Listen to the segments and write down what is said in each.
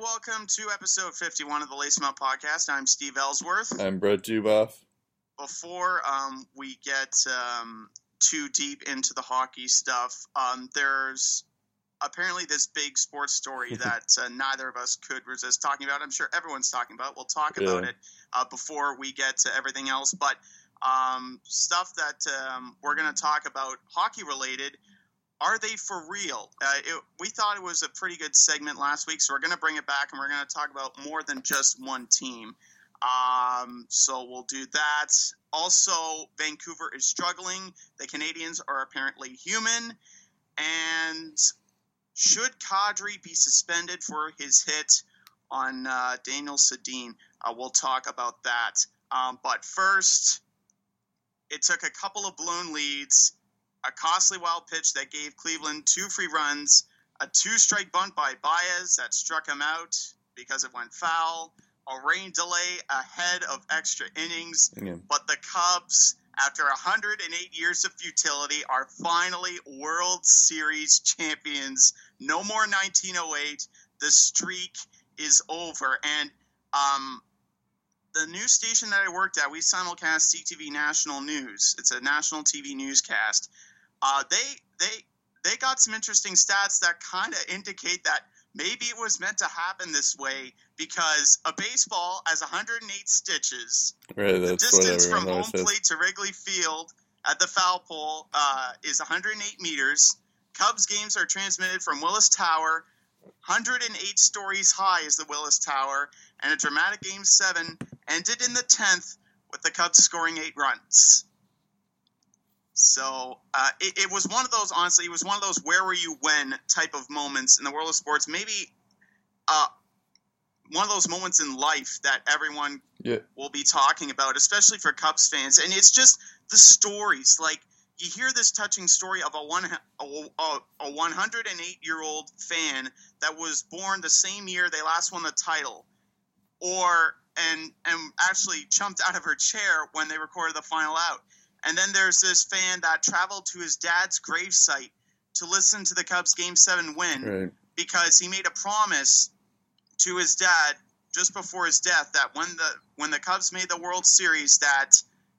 welcome to episode 51 of the Lace Mount Podcast. I'm Steve Ellsworth. I'm Brett Duboff. Before um, we get um, too deep into the hockey stuff, um, there's apparently this big sports story that uh, neither of us could resist talking about. I'm sure everyone's talking about. We'll talk Yeah. about it uh, before we get to everything else. But um, stuff that um, we're going to talk about hockey related. Are they for real? Uh, it, we thought it was a pretty good segment last week, so we're going to bring it back and we're going to talk about more than just one team. Um, so we'll do that. Also, Vancouver is struggling. The Canadiens are apparently human. And should Kadri be suspended for his hit on uh, Daniel Sedin? Uh, we'll talk about that. Um, but first, it took a couple of blown leads, a costly wild pitch that gave Cleveland two free runs, a two strike bunt by Baez that struck him out because it went foul, a rain delay ahead of extra innings, Yeah. but the Cubs, after 108 years of futility, are finally World Series champions. No more 1908. The streak is over. And um, the news station that I worked at, we simulcast CTV National News. It's a national TV newscast. Uh, they they they got some interesting stats that kind of indicate that maybe it was meant to happen this way because a baseball has 108 stitches Right, the distance from home says. plate to Wrigley Field at the foul pole uh, is 108 meters. Cubs games are transmitted from Willis Tower. 108 stories high is the Willis Tower, and a dramatic Game 7 ended in the 10th with the Cubs scoring eight runs. So uh, it, it was one of those, honestly, it was one of those where were you when type of moments in the world of sports. Maybe uh, one of those moments in life that everyone Yeah. will be talking about, especially for Cubs fans. And it's just the stories. Like you hear this touching story of a one a, a, a 108 year old fan that was born the same year they last won the title, or and and actually jumped out of her chair when they recorded the final out. And then there's this fan that traveled to his dad's gravesite to listen to the Cubs game seven win Right. because he made a promise to his dad just before his death that when the when the Cubs made the World Series that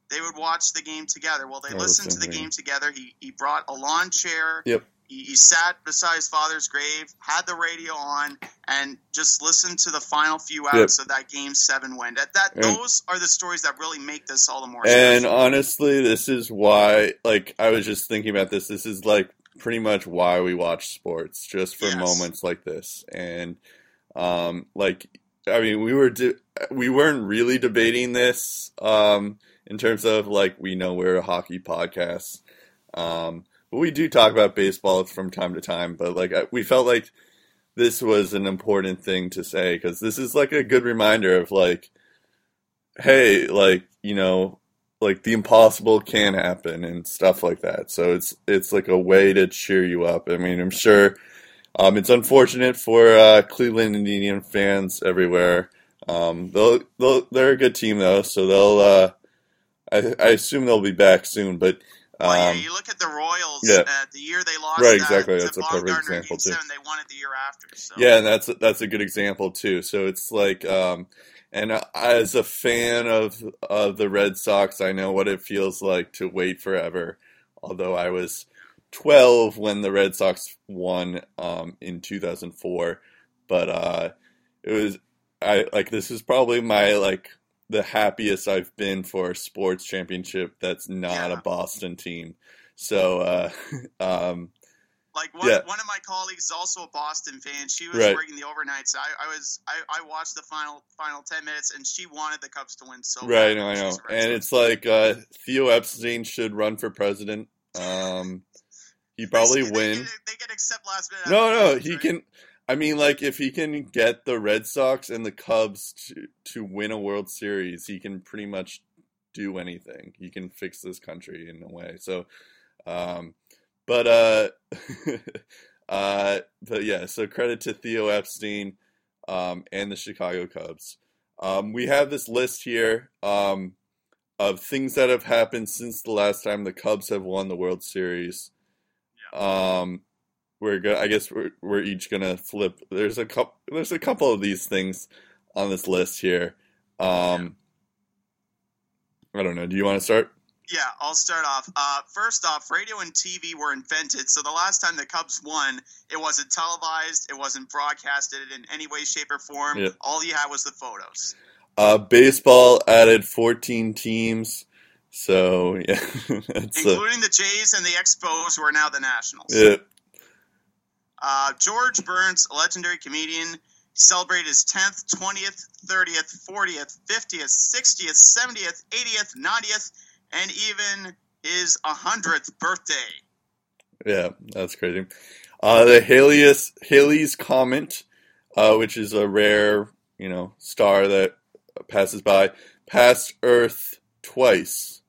they would watch the game together. Well, they Oh, listened to the game together. He he brought a lawn chair. Yep. He, he sat beside his father's grave, had the radio on, and just listened to the final few outs of that Game Seven win. That that And- those are the stories that really make this all the more And special. honestly, this is why, like, I was just thinking about this. This is, like, pretty much why we watch sports, just for Yes. moments like this. And, um, like, I mean, we were, de- we weren't really debating this, um, in terms of, like, we know we're a hockey podcast. Um, we do talk about baseball from time to time. But, like, I- we felt like this was an important thing to say because this is, like, a good reminder of, like, hey, like, you know, like the impossible can happen and stuff like that. So it's it's like a way to cheer you up. I mean, I'm sure um, it's unfortunate for uh, Cleveland Indian fans everywhere. Um, they'll, they'll they're a good team though, so they'll uh, I, I assume they'll be back soon. But well, yeah, um, you look at the Royals. yeah. Uh, the year they lost, Right, exactly. to That's a perfect in example, too. Seven, they won it the year after. So. Yeah, and that's that's a good example too. So it's like, um, and uh, as a fan of of the Red Sox, I know what it feels like to wait forever. Although I was 12 when the Red Sox won um, in 2004, but uh, it was I like this is probably my like the happiest I've been for a sports championship that's not Yeah. a Boston team. So uh, um, Like one, Yeah. one of my colleagues is also a Boston fan. She was Right. working the overnights. I, I was I, I watched the final final ten minutes, and she wanted the Cubs to win so Right. I know. And it's like uh, Theo Epstein should run for president. Um, he probably They- win. They, get- they accept last minute. No, no, he right? can. I mean, like if he can get the Red Sox and the Cubs to to win a World Series, he can pretty much do anything. He can fix this country in a way. So, um, but uh, uh, but yeah. So credit to Theo Epstein, um, and the Chicago Cubs. Um, we have this list here um, of things that have happened since the last time the Cubs have won the World Series. Um, we're go- I guess we're we're each gonna flip. There's a couple. There's a couple of these things on this list here. Um, I don't know. Do you want to start? Yeah, I'll start off. Uh, first off, radio and TV were invented, so the last time the Cubs won, it wasn't televised, it wasn't broadcasted in any way, shape, or form. Yeah. All you had was the photos. Uh, baseball added 14 teams, so yeah, that's a, including the Jays and the Expos, who are now the Nationals. yeah. Uh, George Burns, a legendary comedian, celebrated his 10th, 20th, 30th, 40th, 50th, 60th, 70th, 80th, 90th, and even his 100th birthday. Yeah, that's crazy. Uh, the Haley's, Halley's Comet, uh, which is a rare, you know, star that passes by, passed Earth twice.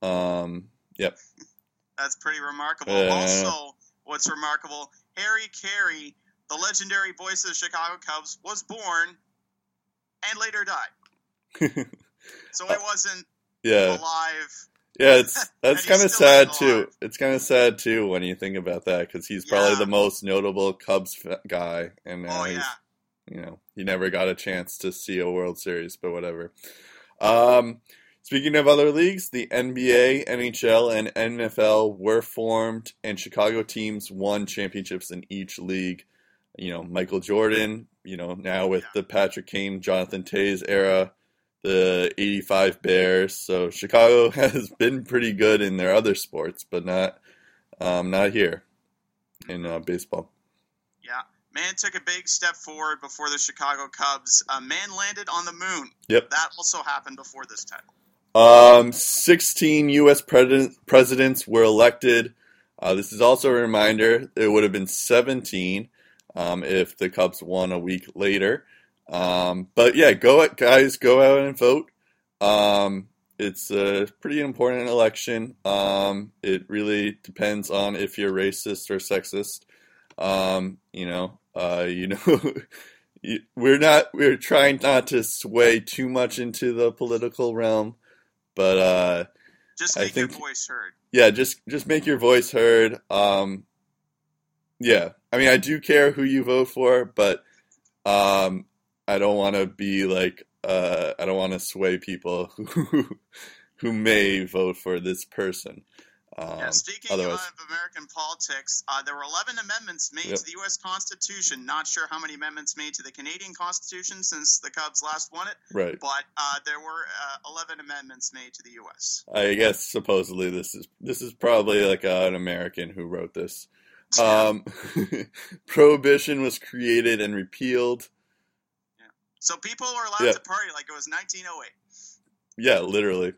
Um, yep. That's pretty remarkable. Yeah. Also, what's remarkable, Harry Caray, the legendary voice of the Chicago Cubs, was born and later died. So he wasn't yeah, alive. yeah. It's that's kind of sad too. It's kind of sad too when you think about that because he's probably the most notable Cubs guy, and now Oh, he's yeah. you know, he never got a chance to see a World Series, but whatever. Um, speaking of other leagues, the NBA, NHL, and NFL were formed, and Chicago teams won championships in each league. You know, Michael Jordan, you know, now with the Patrick Kane, Jonathan Toews era, the 85 Bears. So Chicago has been pretty good in their other sports, but not, um, not here in uh, baseball. Yeah. Man took a big step forward before the Chicago Cubs. A man landed on the moon. Yep. That also happened before this title. Um, 16 U.S. President, presidents were elected. Uh, this is also a reminder it would have been 17 um, if the Cubs won a week later. Um, but yeah, go out, guys, go out and vote. Um, it's a pretty important election. Um, it really depends on if you're racist or sexist. Um, you know, uh, you know, we're not, we're trying not to sway too much into the political realm. But uh, Just I make your think- voice heard. yeah, just just make your voice heard. Um, yeah, I mean, I do care who you vote for, but um, I don't want to be like uh, I don't want to sway people who who may vote for this person. Um, Yeah, speaking otherwise, of American politics, uh, there were 11 amendments made Yep. to the U.S. Constitution. Not sure how many amendments made to the Canadian Constitution since the Cubs last won it, right? but uh, there were uh, 11 amendments made to the U.S. I guess supposedly this is this is probably like uh, an American who wrote this. Um, prohibition was created and repealed. so people were allowed Yeah. to party like it was 1908. Yeah, literally.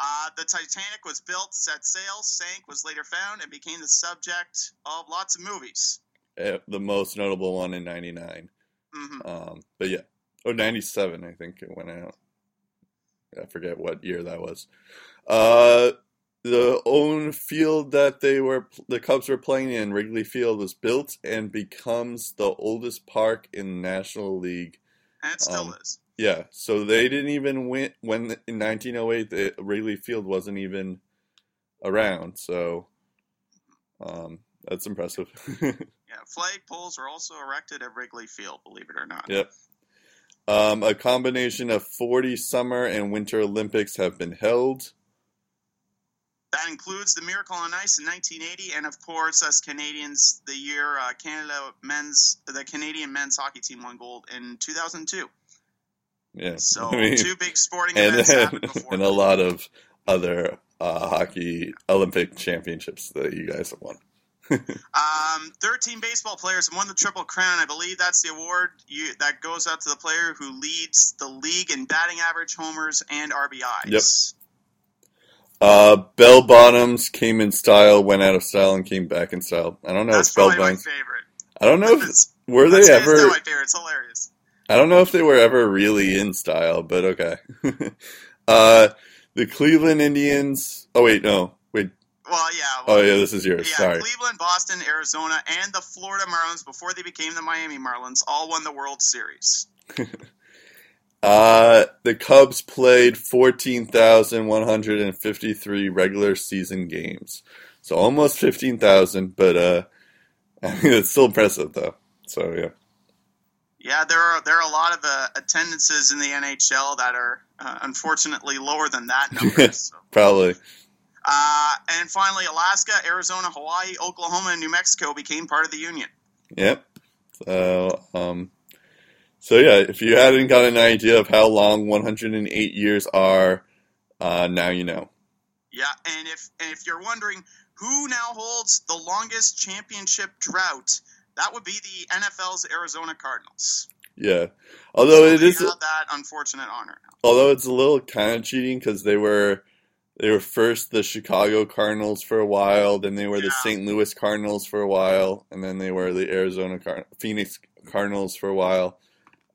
Uh, the Titanic was built, set sail, sank, was later found, and became the subject of lots of movies. Uh, the most notable one in '99. hmm Um, but yeah, oh, 97, I think it went out. I forget what year that was. Uh, the own field that they were, the Cubs were playing in, Wrigley Field, was built and becomes the oldest park in the National League. And it still Um, is. Yeah, so they didn't even win when in 1908 the Wrigley Field wasn't even around. So, um, that's impressive. Yeah, flag poles were also erected at Wrigley Field, believe it or not. Yep. Um, a combination of 40 summer and winter Olympics have been held. That includes the Miracle on Ice in 1980, and of course, us Canadians, the year uh, Canada men's, the Canadian men's hockey team won gold in 2002. Yeah. So I mean, two big sporting and, events happened and, before. and a lot of other uh, hockey Olympic championships that you guys have won. Um, 13 baseball players won the Triple Crown. I believe that's the award you, that goes out to the player who leads the league in batting average, homers, and RBIs. Yep. Uh, bell bottoms came in style, went out of style, and came back in style. I don't know That's if bell probably my bottoms. favorite. I don't know if were they ever. my favorite. It's hilarious. I don't know if they were ever really in style, but okay. uh, the Cleveland Indians. Oh wait, no, wait. Well, yeah. Oh yeah, this is yours. Yeah, Sorry. Cleveland, Boston, Arizona, and the Florida Marlins before they became the Miami Marlins all won the World Series. Uh, the Cubs played 14,153 regular season games. So almost 15,000, but uh, it's still impressive though. So yeah. Yeah, there are there are a lot of uh, attendances in the NHL that are uh, unfortunately lower than that number. so. Probably. Uh, and finally, Alaska, Arizona, Hawaii, Oklahoma, and New Mexico became part of the union. Yep. So, um, so yeah, if you hadn't got an idea of how long 108 years are, uh, now you know. Yeah, and if and if you're wondering who now holds the longest championship drought, that would be the NFL's Arizona Cardinals. Yeah, although So it is, that unfortunate honor. although it's a little kind of cheating because they were they were first the Chicago Cardinals for a while, then they were the St. Louis Cardinals for a while, and then they were the Arizona Car- Phoenix Cardinals for a while.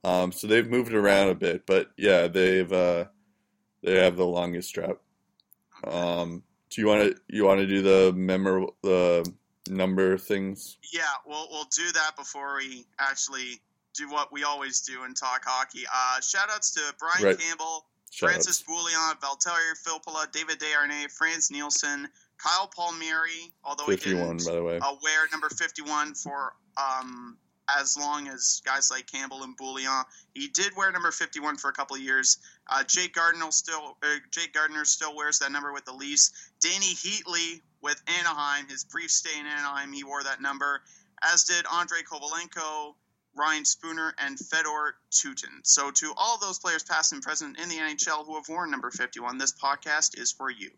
Um, so they've moved around a bit, but yeah, they've uh, they have the longest drought. Um, do you want to you want to do the memorable the number things? Yeah, we'll we'll do that before we actually do what we always do and talk hockey. Uh, shout outs to Brian Right. Campbell, Shout Francis. Bouillon, Valtteri Filppula, David Desharnais, Frans Nielsen, Kyle Palmieri, although he Fifty one, didn't by the way. uh, wear number 51 for um, as long as guys like Campbell and Bouillon. He did wear number 51 for a couple of years. Uh, Jake Gardiner still uh, Jake Gardiner still wears that number with the Leafs. Dany Heatley with Anaheim, his brief stay in Anaheim, he wore that number, as did Andrei Kovalenko, Ryan Spooner, and Fedor Tyutin. So, to all those players, past and present in the NHL, who have worn number 51, this podcast is for you.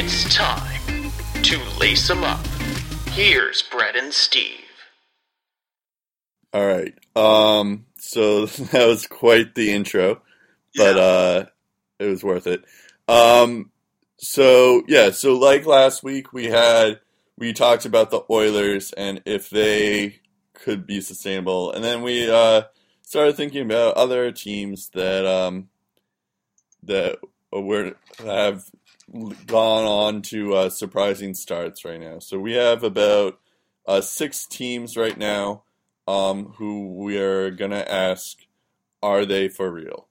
It's time to lace 'em up. Here's Brett and Steve. All right. Um, so that was quite the intro, but Yeah. uh, it was worth it. Um, so yeah, so like last week, we had we talked about the Oilers and if they could be sustainable, and then we uh, started thinking about other teams that um, that were have gone on to uh, surprising starts right now. So we have about uh, six teams right now um, who we are gonna ask, are they for real?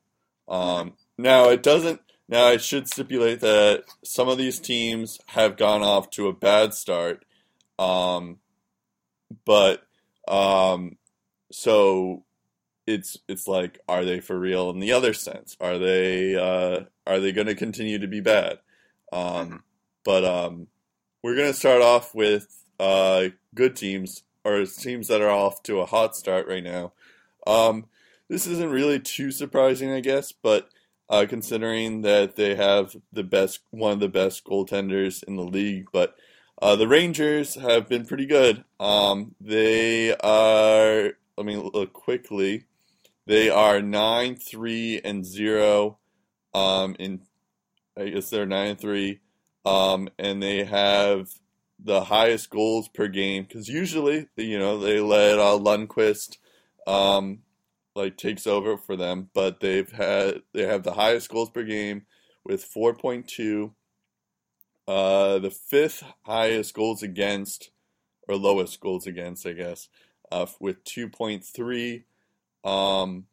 Um, now it doesn't. Now I should stipulate that some of these teams have gone off to a bad start, um, but um, so it's it's like, are they for real in the other sense? Are they uh, are they going to continue to be bad? Um, but um, we're going to start off with uh, good teams or teams that are off to a hot start right now. Um, this isn't really too surprising, I guess, but uh, considering that they have the best, one of the best goaltenders in the league, but uh, the Rangers have been pretty good. Um, they are. Let me look quickly. They are nine three and zero. Um, in I guess they're nine and three. Um, and they have the highest goals per game because usually you know they let uh, Lundqvist um, like takes over for them, but they've had they have the highest goals per game with four point two. Uh, the fifth highest goals against, or lowest goals against, I guess, uh, with two point three. Um,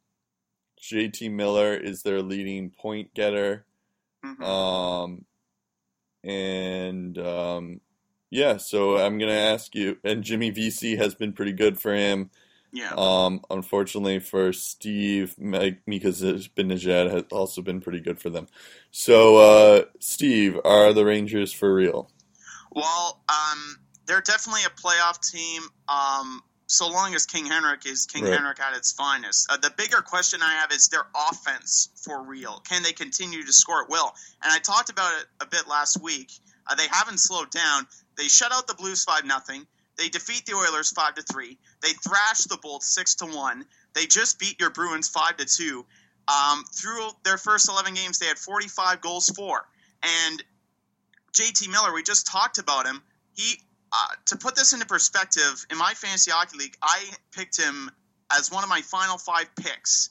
JT Miller is their leading point getter. Mhm. Um, and um, yeah, so I'm gonna ask you. And Jimmy Vesey has been pretty good for him. yeah. Um, unfortunately for Steve, Mi- Mika Zibanejad has also been pretty good for them. So, uh, Steve, are the Rangers for real? Well, um, they're definitely a playoff team. Um, so long as King Henrik is King Right. Henrik at its finest. Uh, the bigger question I have is their offense for real. Can they continue to score at will? And I talked about it a bit last week. Uh, they haven't slowed down. They shut out the Blues five nothing. They defeat the Oilers five to three. They thrash the Bolts six to one. They just beat your Bruins five to two. Um, through their first eleven games, they had forty five goals for. And JT Miller, we just talked about him. He uh, to put this into perspective, in my fantasy hockey league, I picked him as one of my final five picks,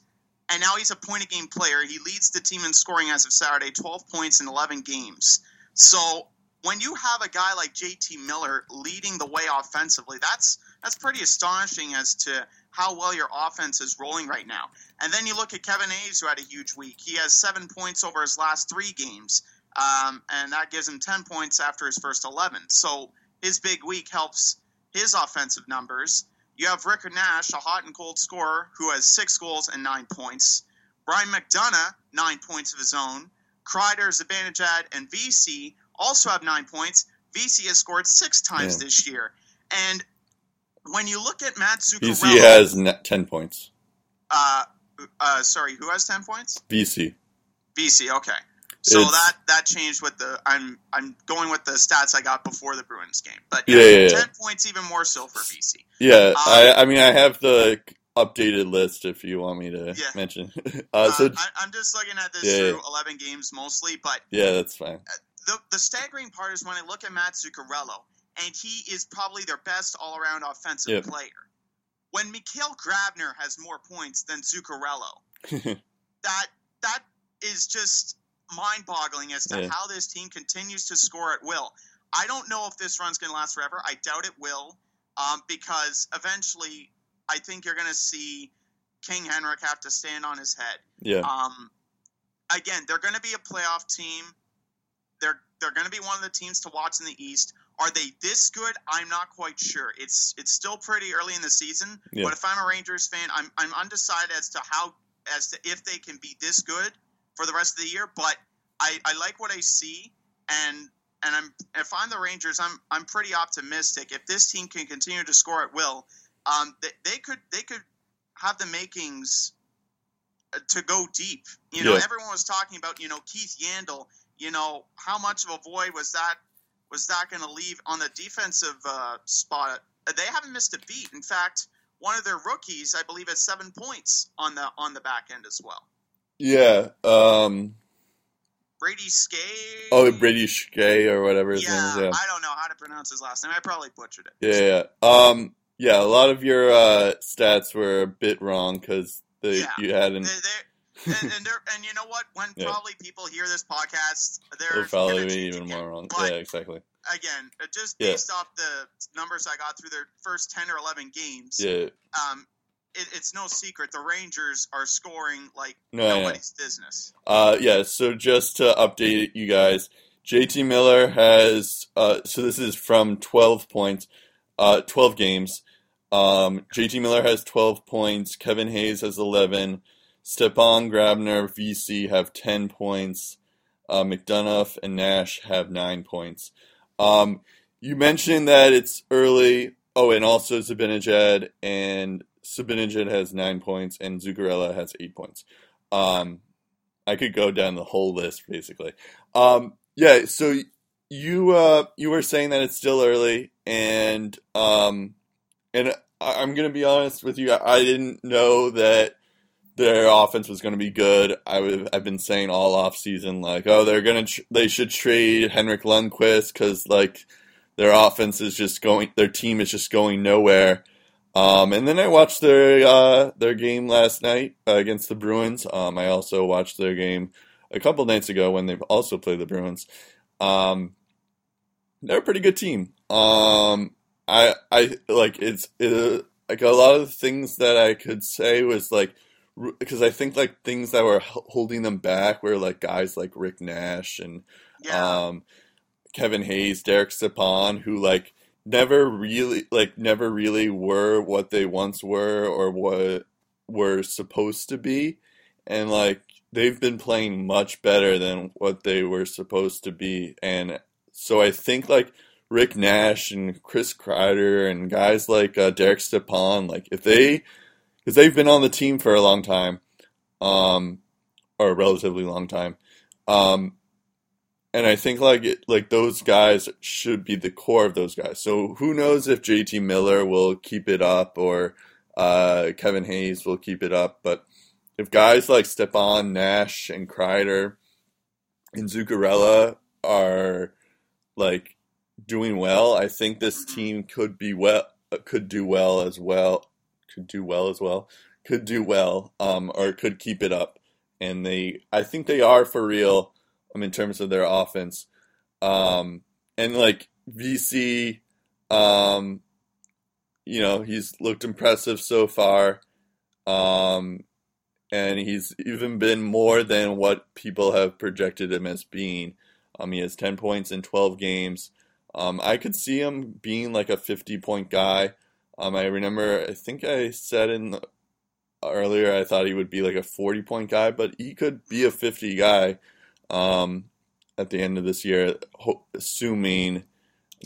and now he's a point a game player. He leads the team in scoring as of Saturday, twelve points in eleven games. So when you have a guy like JT Miller leading the way offensively, that's that's pretty astonishing as to how well your offense is rolling right now. And then you look at Kevin Hayes, who had a huge week. He has seven points over his last three games, um, and that gives him ten points after his first eleven. So his big week helps his offensive numbers. You have Rick Nash, a hot and cold scorer, who has six goals and nine points. Brian McDonagh, nine points of his own. Kreider, Zibanejad, and Vesey also have nine points. Vesey has scored six times Yeah. this year. And when you look at Matt Zuccarello, Vesey has ne- ten points. uh, uh, sorry, who has ten points? Vesey. Vesey. Okay, so It's- that that changed with the. I'm I'm going with the stats I got before the Bruins game, but Yeah, yeah, yeah. ten points even more so for Vesey. Yeah, Um, I I mean I have the updated list if you want me to Yeah. mention. uh, Uh, so I, I'm just looking at this Yeah, through 11 games mostly, but yeah, that's fine. the the staggering part is when I look at Matt Zuccarello, and he is probably their best all around offensive Yep. player. When Mikhail Grabner has more points than Zuccarello, that that is just mind boggling as to Yeah. how this team continues to score at will. I don't know if this run's going to last forever. I doubt it will, um, because eventually I think you're going to see King Henrik have to stand on his head. yeah, Um, again, they're going to be a playoff team. They're they're going to be one of the teams to watch in the East. Are they this good? I'm not quite sure. It's it's still pretty early in the season. Yeah. But if I'm a Rangers fan, I'm I'm undecided as to how as to if they can be this good for the rest of the year. But I, I like what I see, and and I'm if I'm the Rangers, I'm I'm pretty optimistic. If this team can continue to score at will, um, they, they could they could have the makings uh, to go deep. You know, Yeah. everyone was talking about you know Keith Yandle. You know how much of a void was that was that going to leave on the defensive uh, spot? They haven't missed a beat. In fact, one of their rookies, I believe, has seven points on the on the back end as well. Yeah. Um, Brady Skay. oh, Brady Shkay or whatever his yeah, name is. Yeah, I don't know how to pronounce his last name. I probably butchered it. yeah, yeah. Um, yeah. A lot of your uh, stats were a bit wrong because Yeah. you had an They, they, and, and, and you know what? When Yeah. probably people hear this podcast, they're It'll probably be even again. more wrong. But yeah, exactly. again, just Yeah. based off the numbers I got through their first ten or eleven games, Yeah, um, it, it's no secret the Rangers are scoring like No, yeah. nobody's business. uh, yeah. So just to update you guys, JT Miller has uh, so this is from twelve points, uh, twelve games. Um, JT Miller has twelve points. Kevin Hayes has eleven. Stepan Grabner, Vesey have ten points. Uh, McDonagh and Nash have nine points. Um, you mentioned that it's early. Oh, and also Zibanejad and Zibanejad has nine points, and Zuccarella has eight points. Um, I could go down the whole list basically. Um, yeah, so you uh, you were saying that it's still early, and um, and I- I'm gonna be honest with you. I I didn't know that their offense was going to be good. I've been saying all off season like, oh, they're gonna tr- they should trade Henrik Lundqvist because like their offense is just going, their team is just going nowhere. Um, and then I watched their uh, their game last night uh, against the Bruins. Um, I also watched their game a couple nights ago when they've also played the Bruins. Um, they're a pretty good team. Um, I I like it's it, like a lot of things that I could say was like because I think like things that were holding them back were like guys like Rick Nash and Yeah, um, Kevin Hayes, Derek Stepan, who like never really like never really were what they once were or what were supposed to be, and like they've been playing much better than what they were supposed to be, and so I think like Rick Nash and Chris Kreider and guys like uh, Derek Stepan, like if they because they've been on the team for a long time, um, or a relatively long time. Um, and I think like like those guys should be the core of those guys. So who knows if JT Miller will keep it up or uh, Kevin Hayes will keep it up. But if guys like Stepan, Nash, and Kreider and Zuccarella are like doing well, I think this team could be well could do well as well. Could do well as well. Could do well, um, or could keep it up. And they, I think they are for real um, in terms of their offense. Um, and like Vesey, um, you know, he's looked impressive so far. Um, and he's even been more than what people have projected him as being. Um, he has 10 points in 12 games. Um, I could see him being like a 50 point guy. Um, I remember, I think I said in the, earlier, I thought he would be like a 40 point guy, but he could be a 50 guy um, at the end of this year, ho- assuming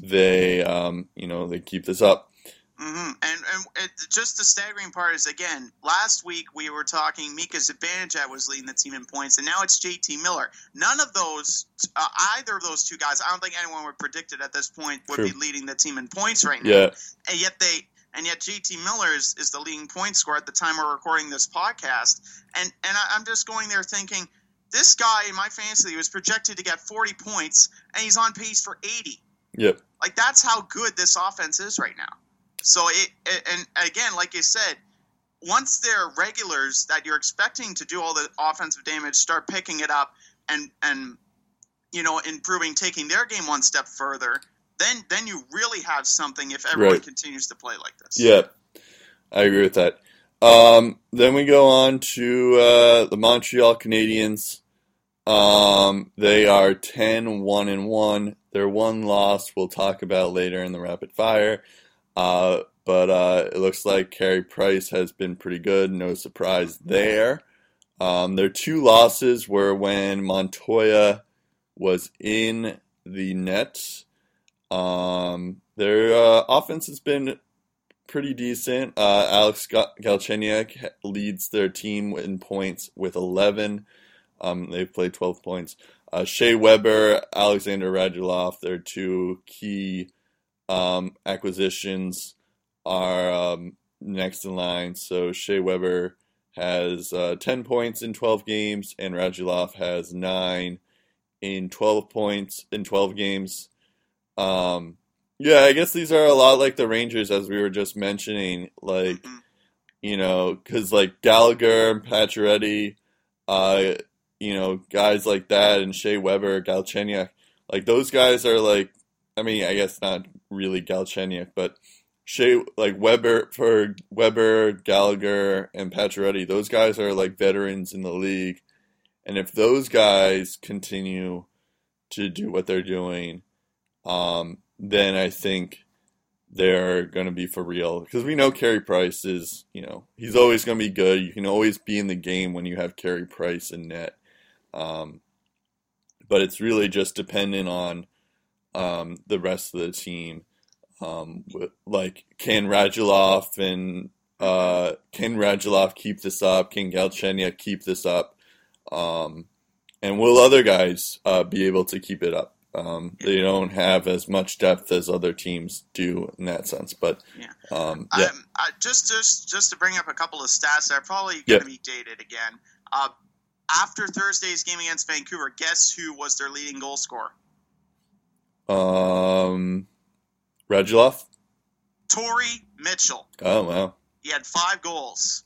they, um, you know, they keep this up. Mm-hmm. And and it, just the staggering part is again, last week we were talking Mika Zibanejad was leading the team in points, and now it's JT Miller. None of those, uh, either of those two guys, I don't think anyone would predict it at this point would True. be leading the team in points right now. Yeah, And yet they, and yet JT Miller is, is the leading point scorer at the time we're recording this podcast. And and I, I'm just going there thinking, this guy in my fantasy was projected to get 40 points, and he's on pace for 80. yep, Like that's how good this offense is right now. So it, and again, like you said, once they're regulars that you're expecting to do all the offensive damage, start picking it up and and you know improving, taking their game one step further. Then then you really have something if everyone Right. continues to play like this. yep. I agree with that. Um, then we go on to uh, the Montreal Canadiens. Um, they are 10 1 and 1. Their one loss we'll talk about later in the rapid fire. Uh, but uh, it looks like Carey Price has been pretty good. No surprise there. Um, their two losses were when Montoya was in the net. Um, their uh, offense has been pretty decent. Uh, Alex Ga- Galchenyuk leads their team in points with 11. Um, they've played 12 points. Uh, Shea Weber, Alexander Radulov, their two key um, acquisitions are um, next in line. So Shea Weber has uh, 10 points in 12 games, and Radulov has 9 in 12 points in 12 games. Um, yeah, I guess these are a lot like the Rangers, as we were just mentioning. Like, Mhm. you know, because like Gallagher, and Pacioretty, uh, you know, guys like that, and Shea Weber, Galchenyuk, like those guys are like, I mean, I guess not really Galchenyuk, but Shea, like Weber for Weber, Gallagher, and Pacioretty, those guys are like veterans in the league, and if those guys continue to do what they're doing, um, then I think they're going to be for real. Because we know Carey Price is, you know, he's always going to be good. You can always be in the game when you have Carey Price in net. Um, but it's really just dependent on um, the rest of the team. Um, like, can Radulov and uh, can Radulov keep this up? Can Galchenyuk keep this up? Um, and will other guys uh, be able to keep it up? Um, they don't have as much depth as other teams do in that sense, but Yeah. um, yeah, Um, I, just just just to bring up a couple of stats that are probably going to be dated again. Uh, after Thursday's game against Vancouver, guess who was their leading goal scorer? um, Radulov. Torrey Mitchell. Oh wow, He had five goals,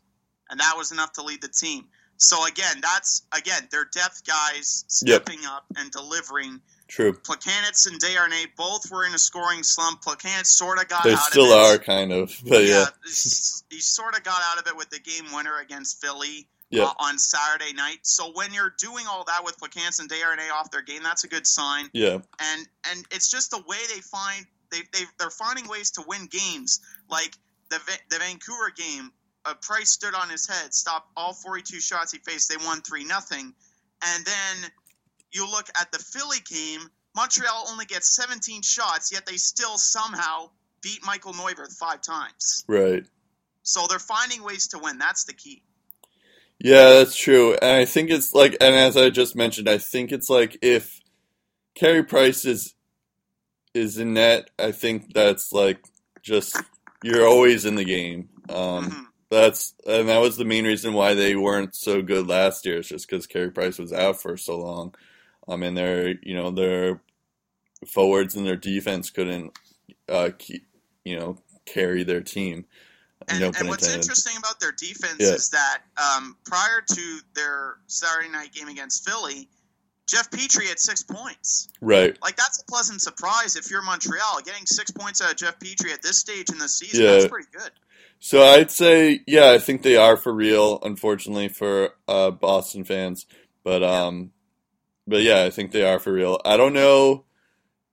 and that was enough to lead the team. So again, that's again their depth guys Yep. stepping up and delivering. True. Plekanec and Desharnais both were in a scoring slump. Plekanec sort of got They out still of it. Still are kind of, but yeah, he sort of got out of it with the game winner against Philly Yeah. uh, on Saturday night. So when you're doing all that with Plekanec and Desharnais off their game, that's a good sign. yeah, And and it's just the way they find they they they're finding ways to win games. Like the the Vancouver game, uh, Price stood on his head, stopped all 42 shots he faced. They won three nothing. And then you look at the Philly game. Montreal only gets 17 shots, yet they still somehow beat Michael Neuvirth five times. right. So they're finding ways to win. That's the key. Yeah, that's true. And I think it's like, and as I just mentioned, I think it's like if Carey Price is is in net, I think that's like just you're always in the game. Um, Mhm. That's and that was the main reason why they weren't so good last year. It's just because Carey Price was out for so long. Um, and their you know their forwards and their defense couldn't uh keep you know carry their team. And, no and what's intended. interesting about their defense Yeah. is that um, prior to their Saturday night game against Philly, Jeff Petry had six points. Right. Like that's a pleasant surprise if you're Montreal. Getting six points out of Jeff Petry at this stage in the season, Yeah. that's pretty good. So I'd say, yeah, I think they are for real. Unfortunately for uh, Boston fans, but um, but yeah, I think they are for real. I don't know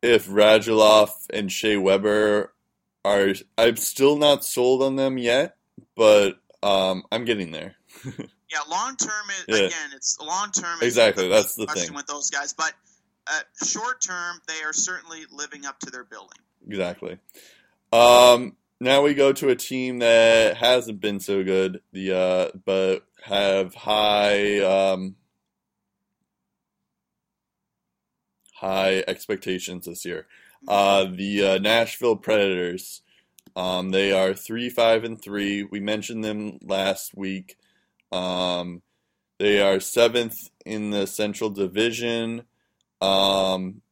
if Radulov and Shea Weber are. I'm still not sold on them yet, but um, I'm getting there. Yeah, long term. Yeah. Again, it's long term. Exactly, that's the question thing. with those guys. But uh, short term, they are certainly living up to their billing. Exactly. Um, now we go to a team that hasn't been so good, the uh, but have high um, high expectations this year. Uh, the uh, Nashville Predators. Um, they are three, five, and three. We mentioned them last week. Um, they are seventh in the Central Division. Um,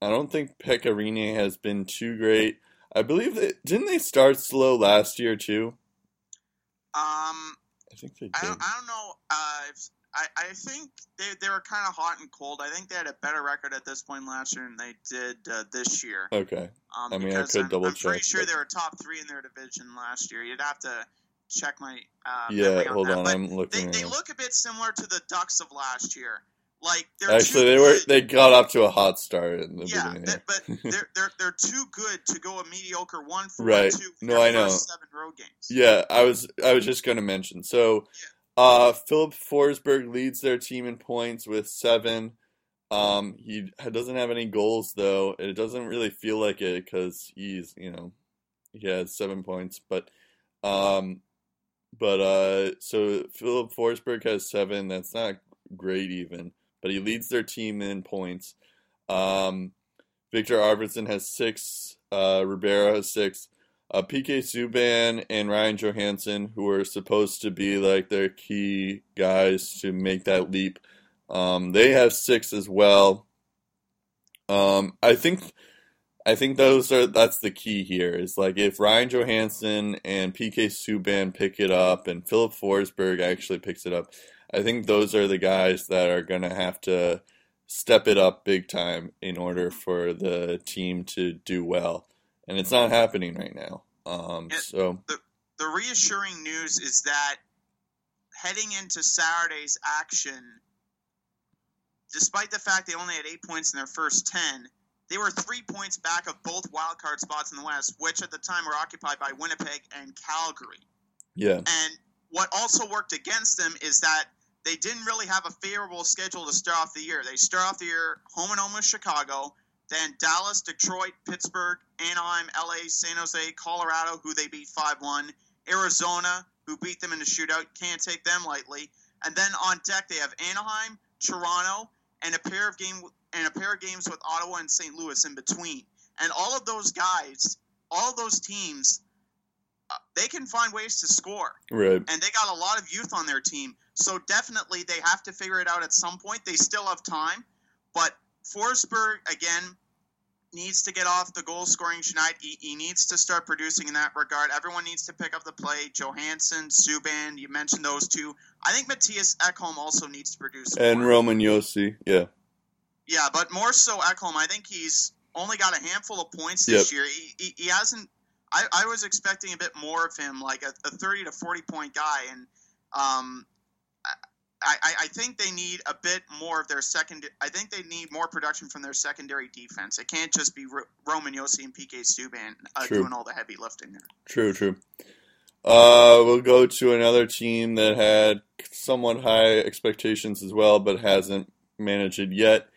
I don't think Pekka Rinne has been too great. I believe that didn't they start slow last year too? Um, I think they I did. don't, I don't know. Uh, if, I, I think they, they were kind of hot and cold. I think they had a better record at this point last year than they did uh, this year. Okay. Um, I mean, I could I'm, double I'm pretty sure but- they were top three in their division last year. You'd have to check my uh, Yeah, hold on, I'm looking. they around. look a bit similar to the Ducks of last year. Like they're Actually, they were they got off to a hot start in the yeah, beginning. that, but they're they're they're too good to go a mediocre one for Right. two. No, I know. Seven road games. Yeah, I was I was just going to mention. So, uh, Filip Forsberg leads their team in points with seven. Um, he doesn't have any goals though. It doesn't really feel like it because he's you know he has seven points, but um, but uh, so Filip Forsberg has seven. That's not great even, but he leads their team in points. Um, Viktor Arvidsson has six. Uh, Ribeiro has six. Uh, PK Subban and Ryan Johansen, who are supposed to be like their key guys to make that leap, um, they have six as well. Um, I think, I think those are that's the key here. Is like if Ryan Johansen and PK Subban pick it up, and Filip Forsberg actually picks it up, I think those are the guys that are gonna have to step it up big time in order for the team to do well and it's not happening right now. Um, so The reassuring news is that heading into Saturday's action, despite the fact they only had eight points in their first ten, they were three points back of both wildcard spots in the West, which at the time were occupied by Winnipeg and Calgary. yeah, And what also worked against them is that they didn't really have a favorable schedule to start off the year. They start off the year home and home with Chicago, then Dallas, Detroit, Pittsburgh, Anaheim, LA, San Jose, Colorado, who they beat 5 1, Arizona, who beat them in the shootout. Can't take them lightly. And then on deck, they have Anaheim, Toronto, and a pair of game and a pair of games with Ottawa and St. Louis in between. And all of those guys, all of those teams, uh, they can find ways to score right, and they got a lot of youth on their team. So definitely they have to figure it out at some point. They still have time, but Forsberg again needs to get off the goal scoring schneid. He, he needs to start producing in that regard. Everyone needs to pick up the play. Johansen, Subban, you mentioned those two. I think Matthias Ekholm also needs to produce. and more. Roman Josi, yeah, Yeah, but more so Ekholm. I think he's only got a handful of points this year. He, he, he hasn't. I, I was expecting a bit more of him, like a, a thirty to forty point guy, and um, I, I, think they need a bit more of their second. I think they need more production from their secondary defense. It can't just be Ro- Roman Josi and PK Subban uh, doing all the heavy lifting there. true, true. Uh, we'll go to another team that had somewhat high expectations as well, but hasn't managed it yet.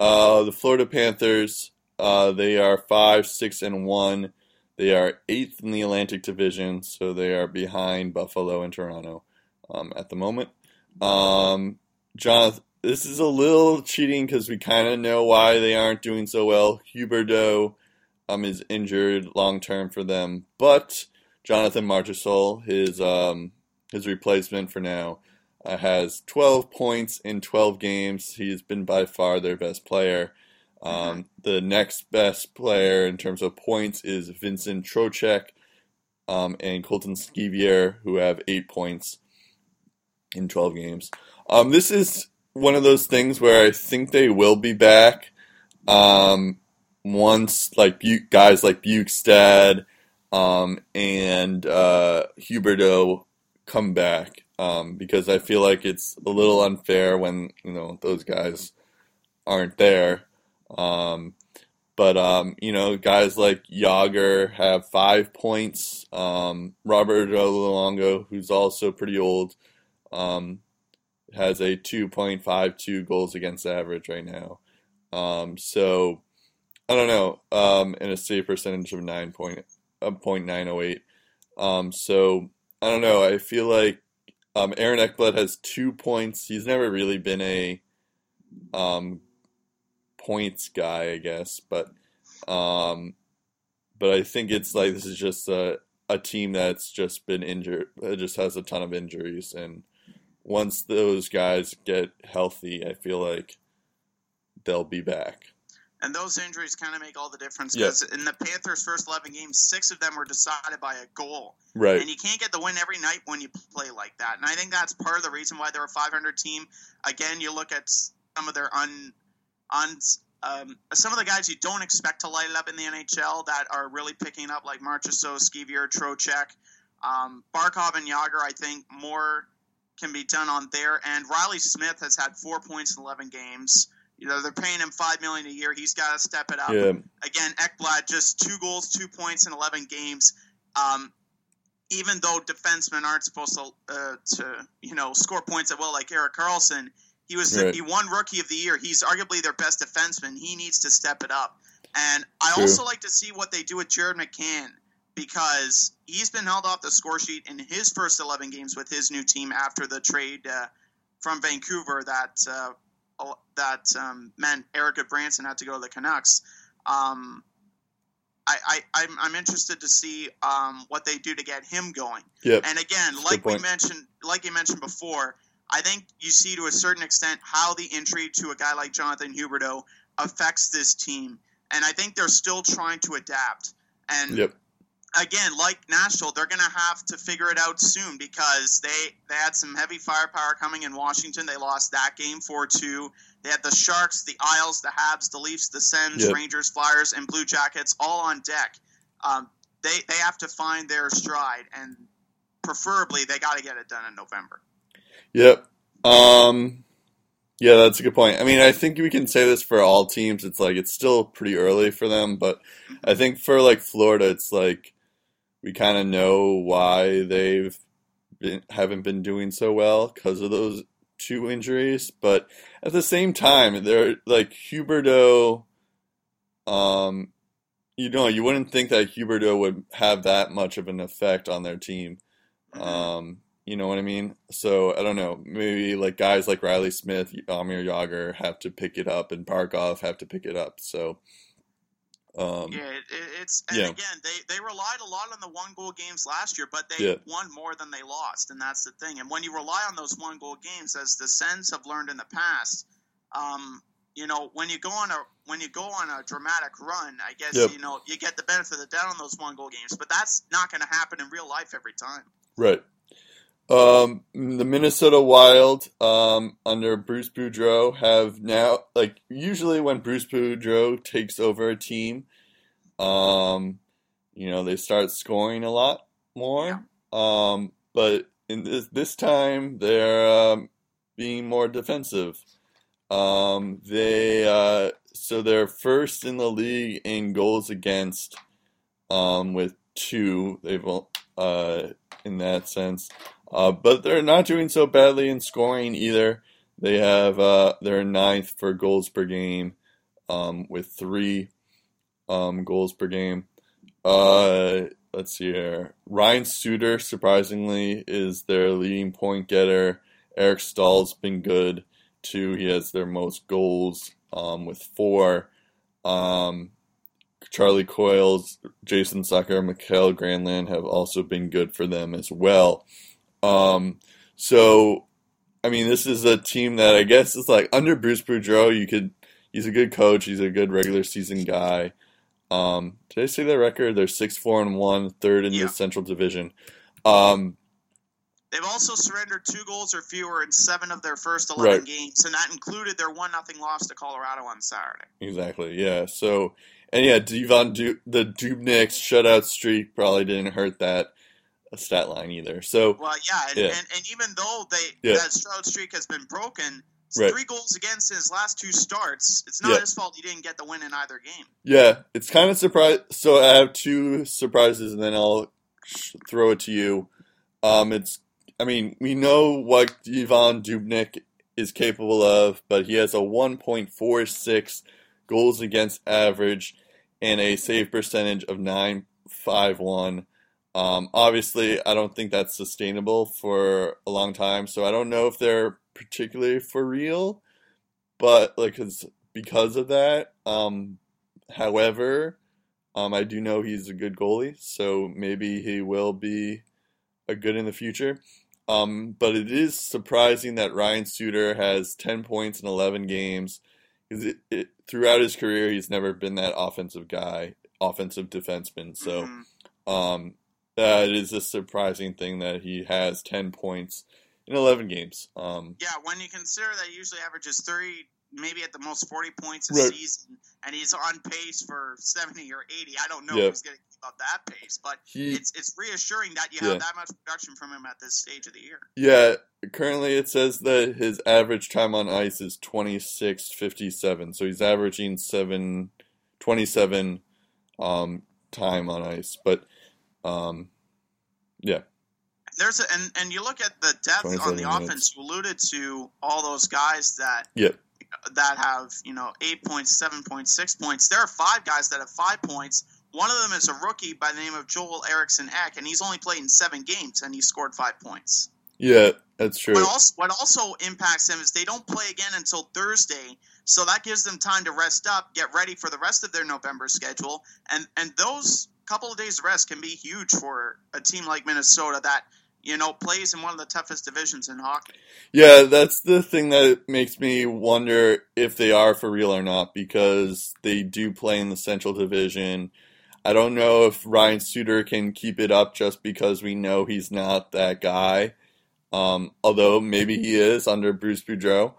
Uh, the Florida Panthers. Uh, they are five, six, and one. They are eighth in the Atlantic Division, so they are behind Buffalo and Toronto um, at the moment. Um, Jonathan, this is a little cheating because we kind of know why they aren't doing so well. Huberdeau um, is injured long term for them, but Jonathan Marchessault, his um, his replacement for now, uh, has 12 points in 12 games. He's been by far their best player. Um, the next best player in terms of points is Vincent Trocheck um, and Colton Sceviour, who have eight points in 12 games. Um, this is one of those things where I think they will be back. Um, once like guys like Bjugstad um, and uh, Huberdeau come back, um, because I feel like it's a little unfair when you know those guys aren't there. Um, but um, you know, guys like Jagr have five points. Um, Robert who's also pretty old, um, has a 2.52 goals against average right now. Um, so I don't know, um, and a save percentage of nine point uh. Um, so I don't know. I feel like um, Aaron Ekblad has two points. He's never really been a um, points guy, I guess, but um, but I think it's like this is just a a team that's just been injured. It just has a ton of injuries, and once those guys get healthy, I feel like they'll be back. And those injuries kind of make all the difference because in the Panthers' first 11 games, six of them were decided by a goal. Right. And you can't get the win every night when you play like that. And I think that's part of the reason why they're a 500 team. Again, you look at some of their un, un um, some of the guys you don't expect to light it up in the NHL that are really picking up, like Marchessault, Sceviour, Trocheck, um, Barkov, and Jagr. I think more can be done on there. And Reilly Smith has had four points in 11 games. You know they're paying him five million a year. He's got to step it up Yeah. again, Ekblad just two goals, two points in eleven games. Um, even though defensemen aren't supposed to, uh, to you know score points at will like Erik Karlsson, he was Right. he won Rookie of the Year. He's arguably their best defenseman. He needs to step it up. And I True. also like to see what they do with Jared McCann because he's been held off the score sheet in his first 11 games with his new team after the trade uh, from Vancouver that uh, that um, meant Erik Gudbranson had to go to the Canucks. Um, I, I, I'm, I'm interested to see um, what they do to get him going. Yep. And again, That's like we mentioned, like you mentioned before, I think you see to a certain extent how the injury to a guy like Jonathan Huberdeau affects this team, and I think they're still trying to adapt. And Yep. Again, like Nashville, they're going to have to figure it out soon because they they had some heavy firepower coming in Washington. They lost that game four two. They had the Sharks, the Isles, the Habs, the Leafs, the Sens, Yep. Rangers, Flyers, and Blue Jackets all on deck. Um, they they have to find their stride, and preferably they got to get it done in November. Yep. Um, yeah, that's a good point. I mean, I think we can say this for all teams. It's like it's still pretty early for them, but I think for like Florida, it's like we kind of know why they've been, haven't been doing so well because of those two injuries. But at the same time, they're like Huberdeau. Um, you know, you wouldn't think that Huberdeau would have that much of an effect on their team. Um, you know what I mean? So I don't know. Maybe like guys like Reilly Smith, Jaromir Jagr have to pick it up, and Barkov have to pick it up. So, um, Yeah, it, it, it's and Yeah. again they they relied a lot on the one goal games last year, but they Yeah. won more than they lost, and that's the thing. And when you rely on those one goal games, as the Sens have learned in the past, um, you know when you go on a when you go on a dramatic run, I guess Yep. you know you get the benefit of the doubt on those one goal games, but that's not going to happen in real life every time. right. Um, the Minnesota Wild, um, under Bruce Boudreau, have now like usually when Bruce Boudreau takes over a team, um, you know they start scoring a lot more. Um, but in this this time they're um, being more defensive. Um, they uh, so they're first in the league in goals against, um, with two. They've uh, in that sense, uh, but they're not doing so badly in scoring either. They have uh, they're ninth for goals per game, um, with three um, goals per game. Uh, let's see here. Ryan Suter, surprisingly, is their leading point getter. Eric Staal's been good too. He has their most goals um, with four. Um, Charlie Coyle's, Jason Zucker, Mikael Granlund have also been good for them as well. Um, so, I mean, this is a team that I guess is like under Bruce Boudreau. You could, he's a good coach. He's a good regular season guy. Um, did I say their record? They're six four and one, third in Yeah. the Central Division. Um, They've also surrendered two goals or fewer in seven of their first 11 Right. games, and that included their 1 nothing loss to Colorado on Saturday. Exactly. Yeah. So, and yeah, Devan du- the Dubnyk's shutout streak probably didn't hurt that stat line either. So, Well, yeah, and, Yeah. And, and even though they Yeah. that Stroud streak has been broken, Right. three goals against his last two starts. It's not Yeah. his fault he didn't get the win in either game. yeah, it's kind of surprise. So I have two surprises, and then I'll throw it to you. Um, it's, I mean, we know what Devan Dubnyk is capable of, but he has a 1.46 goals against average and a save percentage of 951. Um, obviously, I don't think that's sustainable for a long time, so I don't know if they're particularly for real, but like 'cause- because of that. Um, however, um, I do know he's a good goalie, so maybe he will be a good in the future. Um, but it is surprising that Ryan Suter has 10 points in 11 games. it, it, throughout his career, he's never been that offensive guy, offensive defenseman. So, Mhm. um, that is a surprising thing that he has 10 points in 11 games. Um, yeah, when you consider that he usually averages 30, maybe at the most 40 points a Right. season, and he's on pace for 70 or 80, I don't know Yeah. if he's going to keep up that pace, but he, it's it's reassuring that you Yeah. have that much production from him at this stage of the year. yeah, currently it says that his average time on ice is 26.57. So he's averaging 7, 27 um, time on ice. But, um, yeah, There's a, and and you look at the depth on the minutes. offense. You alluded to all those guys that Yep. that have you know eight points, seven points, six points. There are five guys that have five points. One of them is a rookie by the name of Joel Eriksson Ek, and he's only played in seven games, and he scored five points. yeah, that's true. What also what also impacts them is they don't play again until Thursday, so that gives them time to rest up, get ready for the rest of their November schedule, and and those couple of days rest can be huge for a team like Minnesota that you know plays in one of the toughest divisions in hockey. Yeah, that's the thing that makes me wonder if they are for real or not because they do play in the Central Division. I don't know if Ryan Suter can keep it up just because we know he's not that guy. Um, although maybe he is under Bruce Boudreau.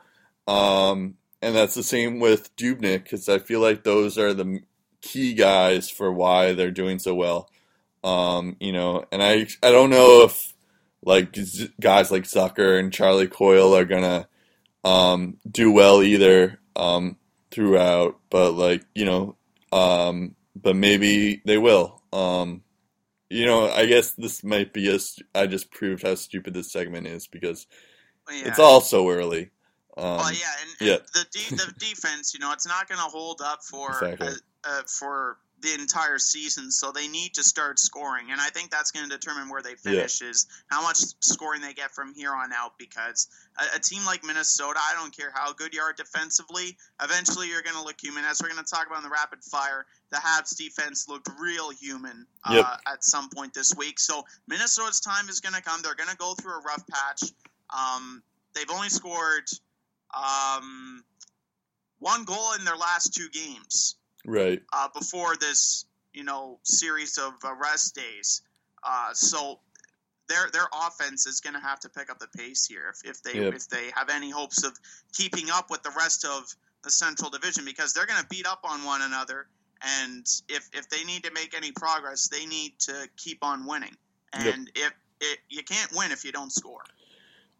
Um, and that's the same with Dubnyk because I feel like those are the key guys for why they're doing so well. Um, you know, and I I don't know if like z- guys like Zucker and Charlie Coyle are gonna um, do well either um, throughout, but like you know, um, but maybe they will. Um, you know, I guess this might be a. st- I just proved how stupid this segment is because Yeah. it's all so early. Um, well, yeah, and, and yeah. the de- the defense, you know, it's not going to hold up for Exactly. Uh, for the entire season, so they need to start scoring, and I think that's going to determine where they finish is how much scoring they get from here on out. Because a, a team like Minnesota, I don't care how good you are defensively, eventually you're going to look human. As we're going to talk about in the rapid fire, the Habs defense looked real human uh, Yep. at some point this week. So Minnesota's time is going to come. They're going to go through a rough patch. Um, they've only scored um, one goal in their last two games right. uh, before this, you know, series of rest days. Uh, so their their offense is going to have to pick up the pace here if, if they Yep. if they have any hopes of keeping up with the rest of the Central Division because they're going to beat up on one another. And if, if they need to make any progress, they need to keep on winning. Yep. And if it, you can't win if you don't score.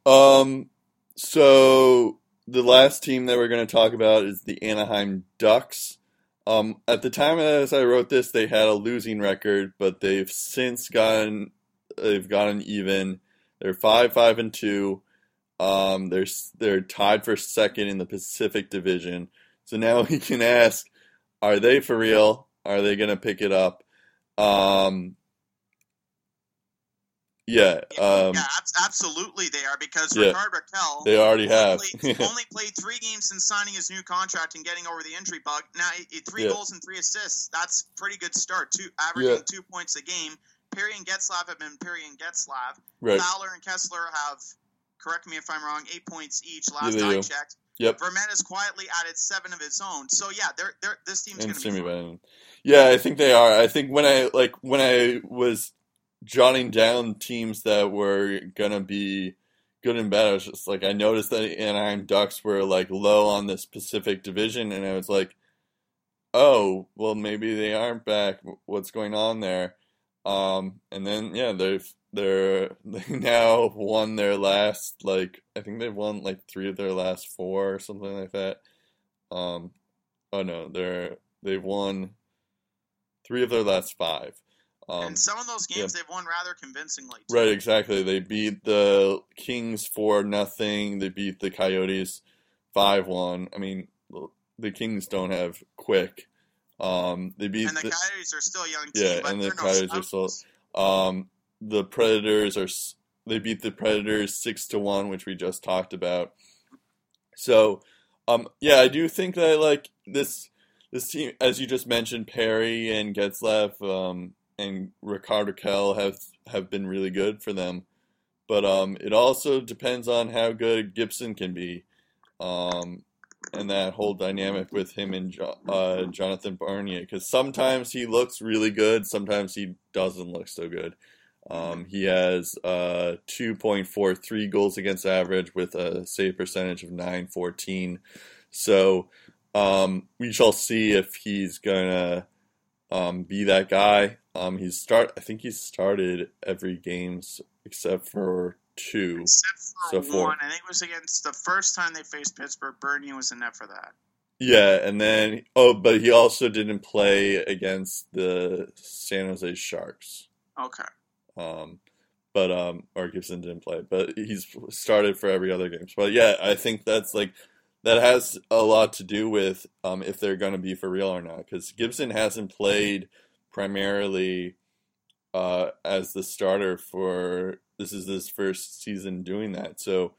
Um, so the last team that we're going to talk about is the Anaheim Ducks. Um, at the time as I wrote this, they had a losing record, but they've since gotten they've gotten even. They're five, five, and two. Um, they're they're tied for second in the Pacific Division. So now we can ask, are they for real? Are they going to pick it up? Um, yeah. Um, yeah, absolutely they are because yeah. Rickard Rakell they already have. played, only played three games since signing his new contract and getting over the injury bug. Now, three Yeah. goals and three assists. That's pretty good start. Two averaging Yeah. two points a game. Perry and Getzlaf have been Perry and Getzlaf. right. Fowler and Kesler have, correct me if I'm wrong, eight points each. Last I checked. Yep. Vermette has quietly added seven of his own. So yeah, they're, they're, this team's going to be fun. Yeah, I think they are. I think when I like when I was jotting down teams that were gonna be good and bad. I was just like, I noticed that Anaheim Ducks were like low on this Pacific Division, and I was like, oh, well, maybe they aren't back. What's going on there? Um, and then yeah, they've they're they now won their last like I think they've won like three of their last four or something like that. Um, oh no, they're they've won three of their last five. Um, and some of those games they've won rather convincingly. Too. Right, exactly. They beat the Kings for nothing. They beat the Coyotes five one. I mean, the Kings don't have Quick. Um, they beat and the, the Coyotes are still young. yeah, team, but and the no Coyotes are still. Um, the Predators are they beat the Predators six to one, which we just talked about. So, um, yeah, I do think that like this this team, as you just mentioned, Perry and Getzlaf um, and Rickard Rakell have have been really good for them. But um, it also depends on how good Gibson can be, um, and that whole dynamic with him and jo- uh, Jonathan Bernier. Because sometimes he looks really good, sometimes he doesn't look so good. Um, he has uh, 2.43 goals against average with a save percentage of 914. So um, we shall see if he's gonna um, be that guy. Um, he's start. I think he started every games except for two. Except for So four. one, I think it was against the first time they faced Pittsburgh. Bernier was in net for that. Yeah, and then oh, but he also didn't play against the San Jose Sharks. Okay. Um, but um, or Gibson didn't play, but he's started for every other game. But yeah, I think that's like that has a lot to do with um, if they're going to be for real or not. Because Gibson hasn't played primarily uh, as the starter for this is his first season doing that. So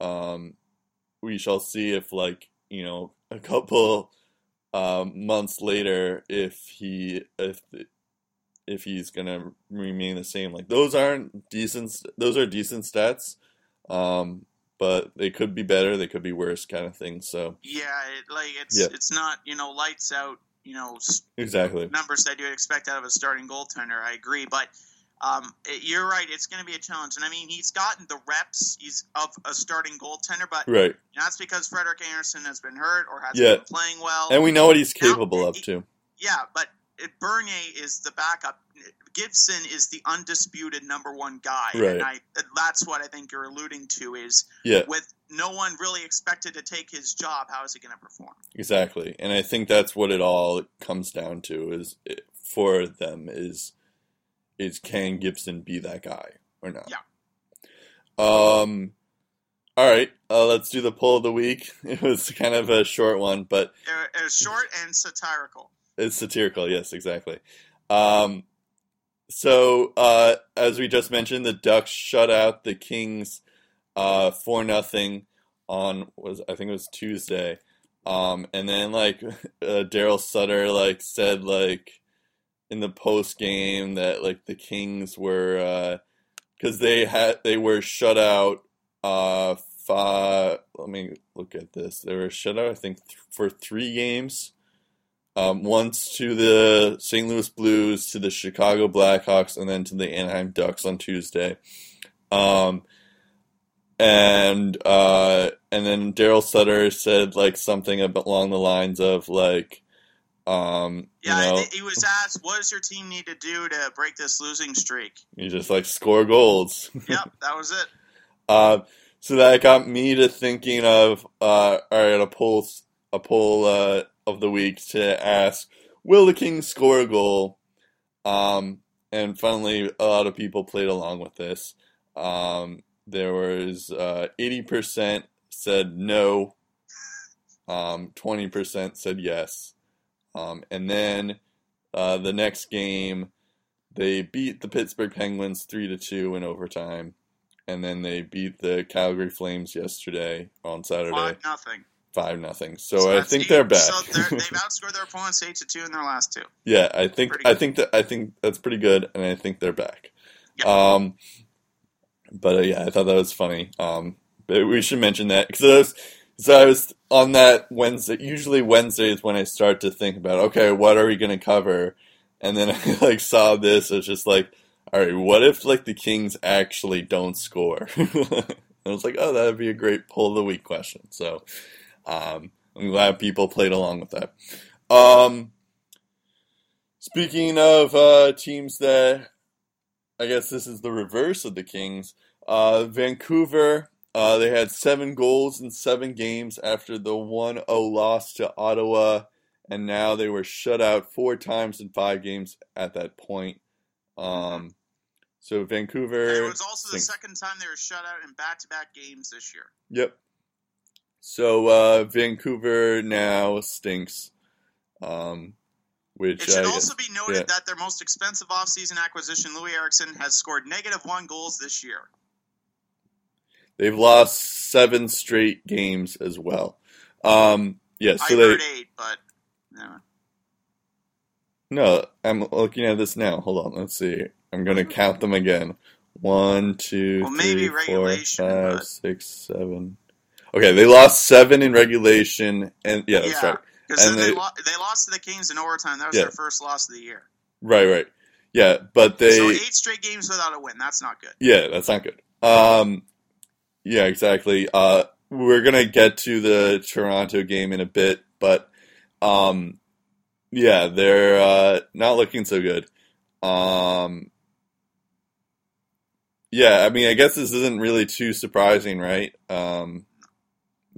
um, we shall see if like you know a couple um, months later if he if if he's gonna remain the same. Like those aren't decent. Those are decent stats, um, but they could be better. They could be worse, kind of thing. So Yeah, it, like it's Yeah. it's not you know lights out you know exactly, numbers that you would expect out of a starting goaltender. I agree, but um, it, you're right. It's going to be a challenge, and I mean he's gotten the reps he's of a starting goaltender, but right. that's because Frederik Andersen has been hurt or hasn't Yeah. been playing well. And we know what he's Now, capable of too. yeah, but it, Bernier is the backup. Gibson is the undisputed number one guy, Right. and I that's what I think you're alluding to is Yeah, with no one really expected to take his job. How is he going to perform? exactly. And I think that's what it all comes down to is it, for them is is can Gibson be that guy or not? Yeah. Um. All right, uh, let's do the poll of the week. It was kind of a short one, but It, was short and satirical. It's satirical, yes, exactly. Um, so, uh, as we just mentioned, the Ducks shut out the Kings uh, for nothing on was I think it was Tuesday, um, and then like uh, Darryl Sutter like said like in the post game that like the Kings were because they had they were shut out uh five let me look at this they were shut out I think th- for three games um, once to the St. Louis Blues, to the Chicago Blackhawks, and then to the Anaheim Ducks on Tuesday. Um, and uh, and then Darryl Sutter said like something along the lines of like, um, Yeah, you know, he- was asked, "What does your team need to do to break this losing streak?" you just like score goals. yep, that was it. Uh, so that got me to thinking of uh, all right, a poll, a poll uh, of the week to ask: Will the Kings score a goal? Um, and finally, a lot of people played along with this. Um, there was uh, eighty percent said no, um, twenty percent said yes, um, and then uh, the next game they beat the Pittsburgh Penguins three to two in overtime and then they beat the Calgary Flames yesterday on Saturday, Five nothing. five nothing. So, I think eight- they're back. So they're, they've outscored their opponents eight to two in their last two. yeah, I think I think that I think that's pretty good, and I think they're back. Yeah. Um, but uh, yeah, I thought that was funny. Um, but we should mention that because so I was on that Wednesday. Usually Wednesday is when I start to think about okay, what are we going to cover, and then I like saw this. It's just like. all right, what if like the Kings actually don't score? I was like, oh, that'd be a great pull of the week question. So um, I'm glad people played along with that. Um, speaking of uh, teams that I guess this is the reverse of the Kings, uh, Vancouver. Uh, they had seven goals in seven games after the 1 0 loss to Ottawa, and now they were shut out four times in five games at that point. Um, so Vancouver. And it was also the second time they were shut out in back-to-back games this year. Yep. So uh, Vancouver now stinks. Um, which it should also be noted yeah. that their most expensive offseason acquisition, Loui Eriksson, has scored negative one goals this year. They've lost seven straight games as well. Um, yeah, so I they. heard eight, but no. No, I'm looking at this now. Hold on, let's see. I'm gonna count them again. One, two, Well, maybe four, five, but- six, seven. Okay, they lost seven in regulation, and yeah, that's Yeah. right. Because they, they- lo- they lost to the Kings in overtime. That was Yeah. their first loss of the year. Right, right. Yeah, but they. so eight straight games without a win. That's not good. Yeah, that's not good. Um, yeah, exactly. Uh, we're gonna get to the Toronto game in a bit, but um, yeah, they're uh, not looking so good. Um, yeah, I mean, I guess this isn't really too surprising, right? Um,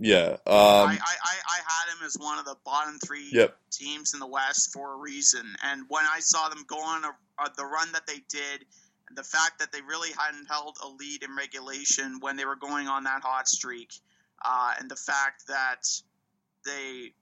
yeah. I, Um, I, I, I had him as one of the bottom three Yep. teams in the West for a reason. And when I saw them go on a, a, the run that they did, and the fact that they really hadn't held a lead in regulation when they were going on that hot streak, uh, and the fact that they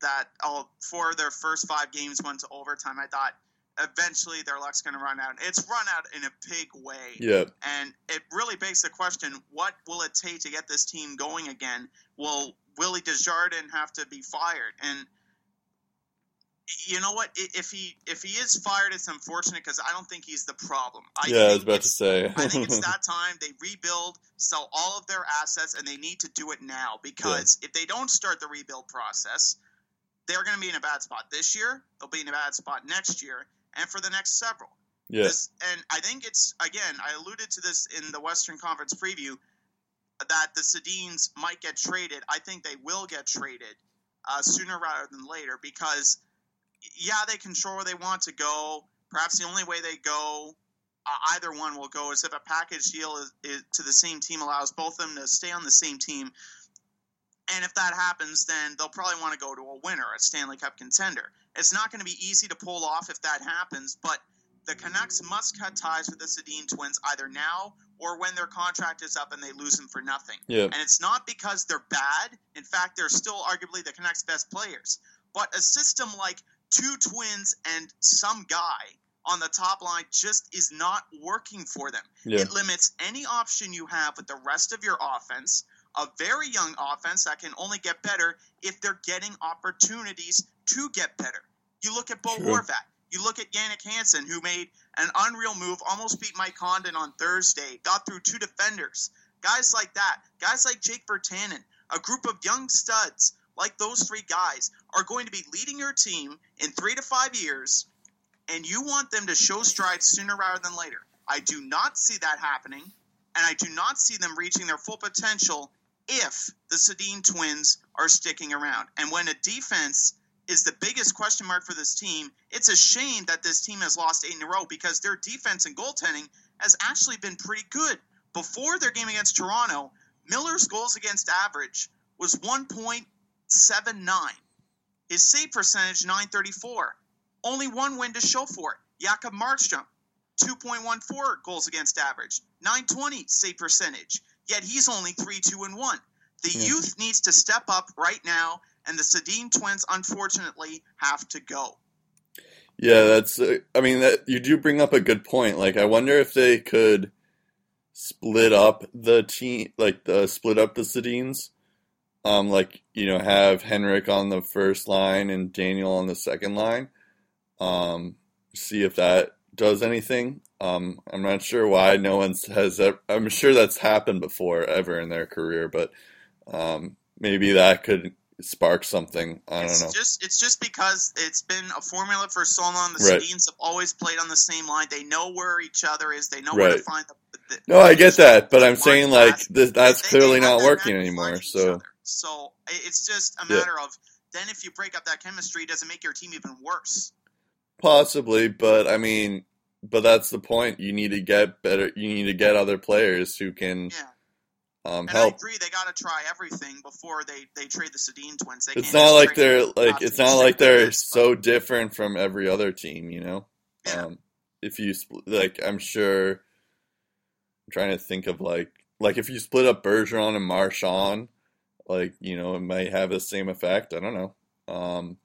that oh, four of their first five games went to overtime, I thought eventually their luck's going to run out. It's run out in a big way. yeah. And it really begs the question: What will it take to get this team going again? Will Willie Desjardins have to be fired? And you know what? If he if he is fired, it's unfortunate because I don't think he's the problem. I Yeah, I was about to say. I think it's that time they rebuild, sell all of their assets, and they need to do it now because if they don't start the rebuild process, they're going to be in a bad spot this year. They'll be in a bad spot next year, and for the next several. yeah. This, and I think it's again. I alluded to this in the Western Conference preview that the Sedins might get traded. I think they will get traded uh, sooner rather than later because, yeah, they control where they want to go. Perhaps the only way they go, uh, either one will go, is if a package deal is, is to the same team allows both of them to stay on the same team. And if that happens, then they'll probably want to go to a winner, a Stanley Cup contender. It's not going to be easy to pull off if that happens, but the Canucks must cut ties with the Sedin twins either now or when their contract is up and they lose them for nothing. Yeah. And it's not because they're bad. In fact, they're still arguably the Canucks' best players. But a system like two twins and some guy on the top line just is not working for them. Yeah. It limits any option you have with the rest of your offense, a very young offense that can only get better if they're getting opportunities to get better. You look at Bo True. Horvat. You look at Jannik Hansen, who made an unreal move, almost beat Mike Condon on Thursday, got through two defenders. Guys like that, guys like Jake Virtanen, a group of young studs like those three guys are going to be leading your team in three to five years, and you want them to show strides sooner rather than later. I do not see that happening, and I do not see them reaching their full potential if the Sedin twins are sticking around. And when a defense is the biggest question mark for this team, it's a shame that this team has lost eight in a row because their defense and goaltending has actually been pretty good. Before their game against Toronto, Miller's goals against average was 1.79. His save percentage 934. Only one win to show for it. Jacob Markstrom 2.14 goals against average, 920 save percentage. Yet he's only 3 2 and 1. The Yeah. youth needs to step up right now, and the Sedin twins unfortunately have to go. Yeah, that's. Uh, I mean, that you do bring up a good point. Like, I wonder if they could split up the team, like the split up the Sedins. Um, like you know, have Henrik on the first line and Daniel on the second line. Um, see if that does anything. Um, I'm not sure why no one has. ev- I'm sure that's happened before ever in their career, but um, maybe that could spark something. I don't know. just it's just because it's been a formula for so long. The Right. Sedins have always played on the same line. They know where each other is. They know where to Right. find the. the No, I get that, but I'm saying like this, that's They- they clearly have not working anymore. So so it's just a Yeah. matter of then if you break up that chemistry, does it make your team even worse? possibly, but I mean, but that's the point. You need to get better. You need to get other players who can Yeah, um, and help. I agree. They got to try everything before they they trade the Sedin twins. They It's not like they're like it's not like they're this, but- so different from every other team, you know. Yeah. Um, if you like, I'm sure. I'm trying to think of like like if you split up Bergeron and Marchand, like you know, it might have the same effect. I don't know. Um,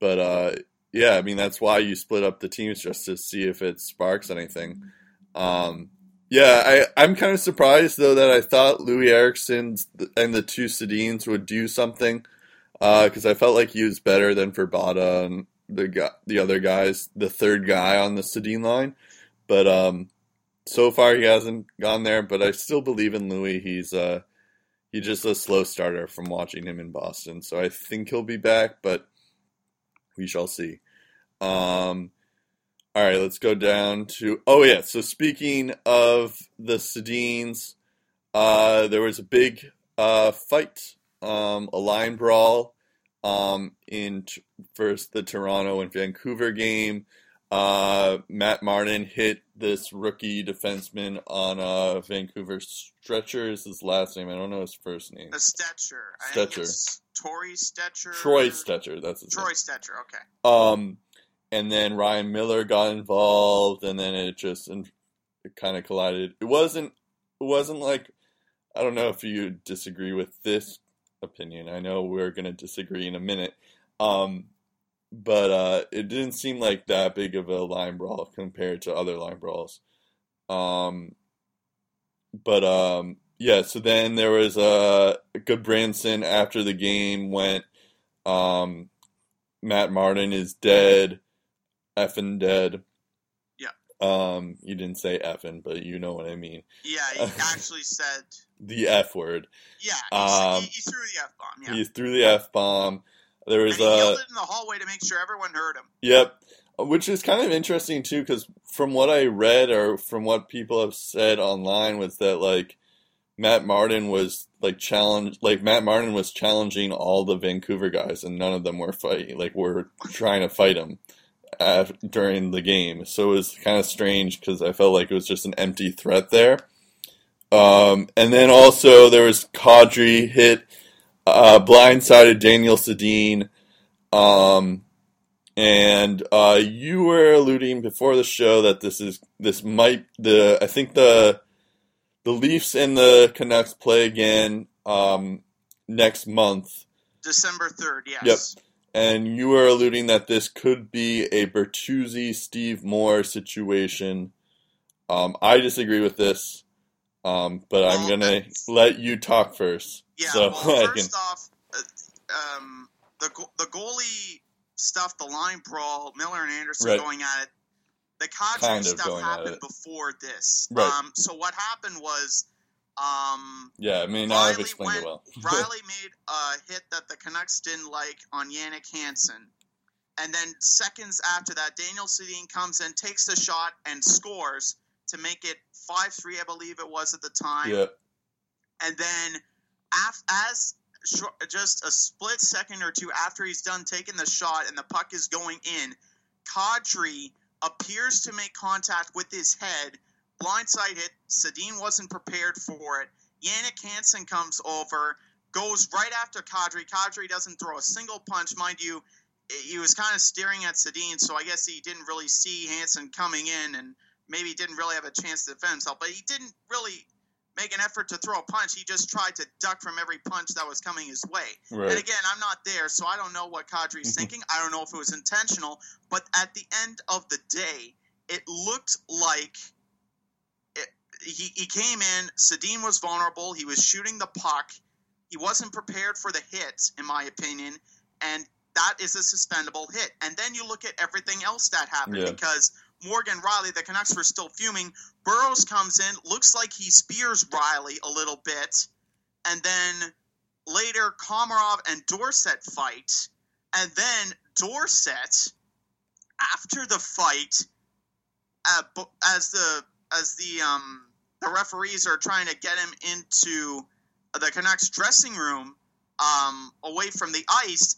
but uh, yeah, I mean that's why you split up the teams just to see if it sparks anything. Um, yeah, I I'm kind of surprised though that I thought Loui Eriksson and the two Sedins would do something because I felt like he was better than Vrbata and the guy, the other guys, the third guy on the Sedin line. But um, so far he hasn't gone there. But I still believe in Louis. He's uh, he's just a slow starter from watching him in Boston. So I think he'll be back, but we shall see. Um, all right, let's go down to. Oh yeah, so speaking of the Sedins, uh, there was a big uh, fight, um, a line brawl, um, in t- first the Toronto and Vancouver game. Uh, Matt Martin hit this rookie defenseman on a Vancouver Stecher. Is his last name? I don't know his first name. A Stecher. Think Stecher. Tori Stecher. Troy Stecher. That's his name. Troy Stecher. Okay. Um, and then Ryan Miller got involved, and then it just and it kind of collided. It wasn't. It wasn't like I don't know if you disagree with this opinion. I know we're gonna disagree in a minute. Um, but uh, it didn't seem like that big of a line brawl compared to other line brawls. Um, but um, yeah. So then there was a uh, Gudbranson after the game went. Um, Matt Martin is dead, effing dead. Yeah. Um, you didn't say effing, but you know what I mean. Yeah, he actually said. The F word. Yeah, he, Um, he, he threw the f bomb. Yeah, He threw the F bomb. There and was he a yelled it in the hallway to make sure everyone heard him. Yep. Which is kind of interesting too, because from what I read or from what people have said online was that like Matt Martin was like challenge, like Matt Martin was challenging all the Vancouver guys, and none of them were fighting, like were trying to fight him during the game. So it was kind of strange because I felt like it was just an empty threat there. Um, and then also there was Kadri hit uh, blindsided Daniel Sedin. Um, and uh, you were alluding before the show that this is this might the I think the the Leafs and the Canucks play again um, next month, December third. Yes. And you were alluding that this could be a Bertuzzi Steve Moore situation. Um, I disagree with this, um, but I'm gonna let you talk first. Yeah. so well, first can, off, uh, um, the the goalie stuff, the line brawl, Miller and Andersen Right. going at it. The Kadri Kind of stuff happened before this. Right. Um, so what happened was, um, yeah, I have Rielly explained it well. Rielly made a hit that the Canucks didn't like on Jannik Hansen. And then seconds after that, Daniel Sedin comes in, takes the shot, and scores to make it 5 3, I believe it was at the time. yeah, And then, af- as just a split second or two after he's done taking the shot and the puck is going in, Kadri appears to make contact with his head. Blindside hit. Sedin wasn't prepared for it. Jannik Hansen comes over, goes right after Kadri. Kadri doesn't throw a single punch, mind you. He was kind of staring at Sedin, so I guess he didn't really see Hansen coming in, and maybe didn't really have a chance to defend himself. But he didn't really make an effort to throw a punch. He just tried to duck from every punch that was coming his way. And again, I'm not there, so I don't know what Kadri's thinking. I don't know if it was intentional, but at the end of the day, it looked like he, he came in. Sedin was vulnerable. He was shooting the puck. He wasn't prepared for the hit, in my opinion, and that is a suspendable hit. And then you look at everything else that happened Yeah. because Morgan Rielly, the Canucks were still fuming. Burrows comes in, looks like he spears Rielly a little bit, and then later Komarov and Dorsett fight, and then Dorsett, after the fight, uh, as the as the um the referees are trying to get him into the Canucks dressing room, um, away from the ice,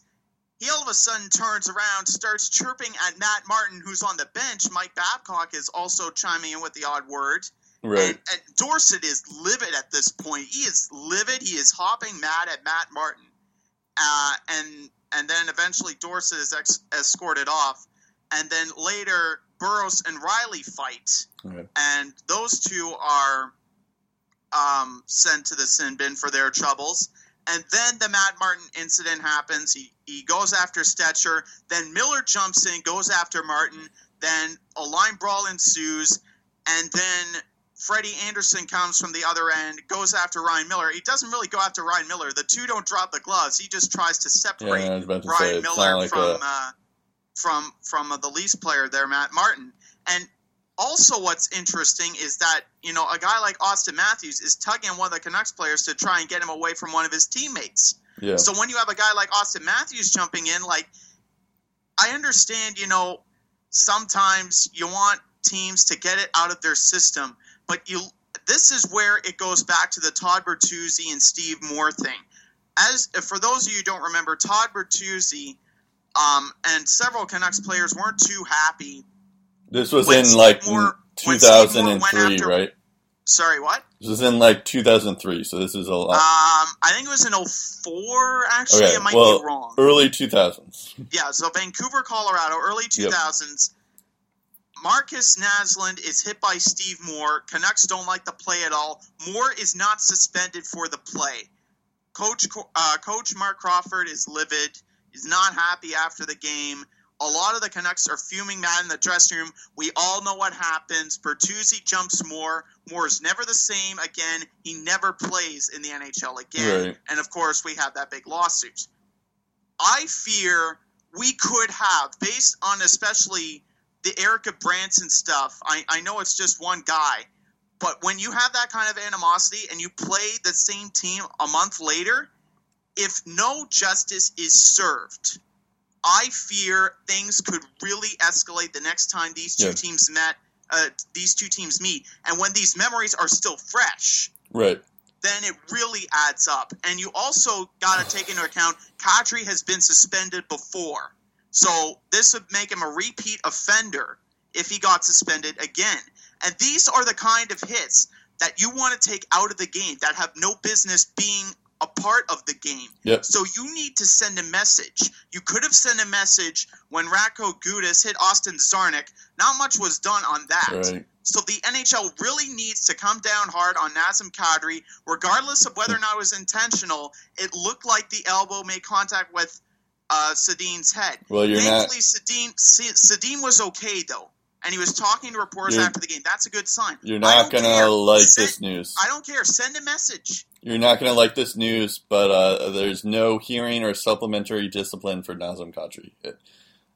he all of a sudden turns around, starts chirping at Matt Martin, who's on the bench. Mike Babcock is also chiming in with the odd word. Right. And, and Dorsett is livid at this point. He is livid. He is hopping mad at Matt Martin. Uh, and and then eventually Dorsett is ex- escorted off. And then later, Burrows and Rielly fight. Right. And those two are um, sent to the sin bin for their troubles. And then the Matt Martin incident happens. He, he goes after Stecher. Then Miller jumps in, goes after Martin. Then a line brawl ensues. And then Freddie Andersen comes from the other end, goes after Ryan Miller. He doesn't really go after Ryan Miller. The two don't drop the gloves. He just tries to separate Yeah, I was about to Ryan it's Miller like from a- uh, from from uh, the Leafs player there, Matt Martin. And also, what's interesting is that you know a guy like Auston Matthews is tugging one of the Canucks players to try and get him away from one of his teammates. Yeah. So when you have a guy like Auston Matthews jumping in, like I understand, you know, sometimes you want teams to get it out of their system, but you this is where it goes back to the Todd Bertuzzi and Steve Moore thing. As for those of you who don't remember, Todd Bertuzzi um, and several Canucks players weren't too happy. This was in Steve like Moore- when Steve Moore went 2003, after- right? Sorry, what? This was in like 2003, so this is a lot. Um, I think it was in 04, actually. Okay, I might well, be wrong. early 2000s. Yeah, so Vancouver, Colorado, early Yep. 2000s. Markus Naslund is hit by Steve Moore. Canucks don't like the play at all. Moore is not suspended for the play. Coach uh, Coach Marc Crawford is livid. He's not happy after the game. A lot of the Canucks are fuming mad in the dressing room. We all know what happens. Bertuzzi jumps more. Moore. Moore's never the same again. He never plays in the NHL again. Right. And of course, we have that big lawsuit. I fear we could have, based on especially the Erik Gudbranson stuff. I, I know it's just one guy, but when you have that kind of animosity and you play the same team a month later, if no justice is served, I fear things could really escalate the next time these two Yeah. teams met. Uh, these two teams meet, and when these memories are still fresh, Right. then it really adds up. And you also got to take into account Kadri has been suspended before. So this would make him a repeat offender if he got suspended again. And these are the kind of hits that you want to take out of the game that have no business being a part of the game. Yep. So you need to send a message. You could have sent a message when Radko Gudas hit Austin Czarnik. Not much was done on that. Right. So the NHL really needs to come down hard on Nazem Kadri, regardless of whether or not it was intentional. It looked like the elbow made contact with uh, Sedin's head. Well, you're not. Thankfully, Sedin, Sedin was okay though, and he was talking to reporters You're- after the game. That's a good sign. You're not gonna care. like Send- this news. I don't care. Send a message. You're not gonna like this news, but uh, there's no hearing or supplementary discipline for Nazem Kadri.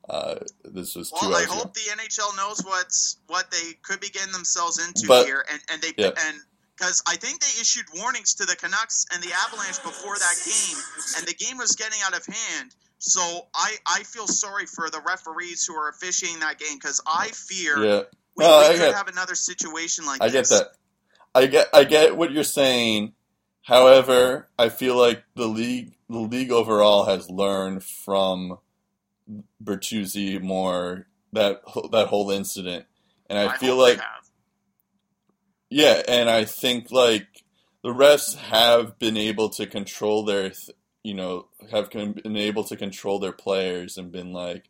Uh, this was Well, I hours ago. hope the NHL knows what's what they could be getting themselves into But- here, and and they Yeah. and because I think they issued warnings to the Canucks and the Avalanche before that game, and the game was getting out of hand. So I I feel sorry for the referees who are officiating that game because I fear Yeah. we, No, we I could get- have another situation like this. I get that. I get I get what you're saying. However, I feel like the league the league overall has learned from Bertuzzi Moore that that whole incident, and I, feel hope they like yeah, and I think like the refs have been able to control their th- you know have been able to control their players and been like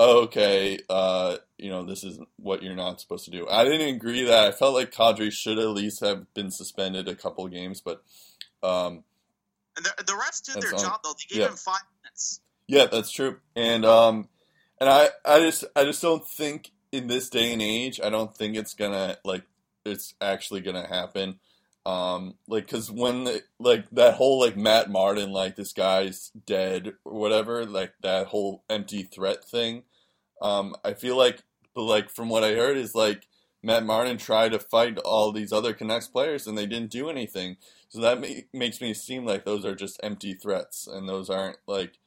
oh, okay uh you know this is what you're not supposed to do. I didn't agree that I felt like Kadri should at least have been suspended a couple games, but um And the, the refs did their on- job though. They gave yeah. him five minutes. Yeah, that's true. And um and I I just I just don't think in this day and age, I don't think it's gonna like it's actually gonna happen. Um like cuz when the, like that whole like Matt Martin like this guy's dead or whatever, like that whole empty threat thing, um I feel like but like from what I heard is like Matt Martin tried to fight all these other Canucks players and they didn't do anything. So that ma- makes me seem like those are just empty threats and those aren't like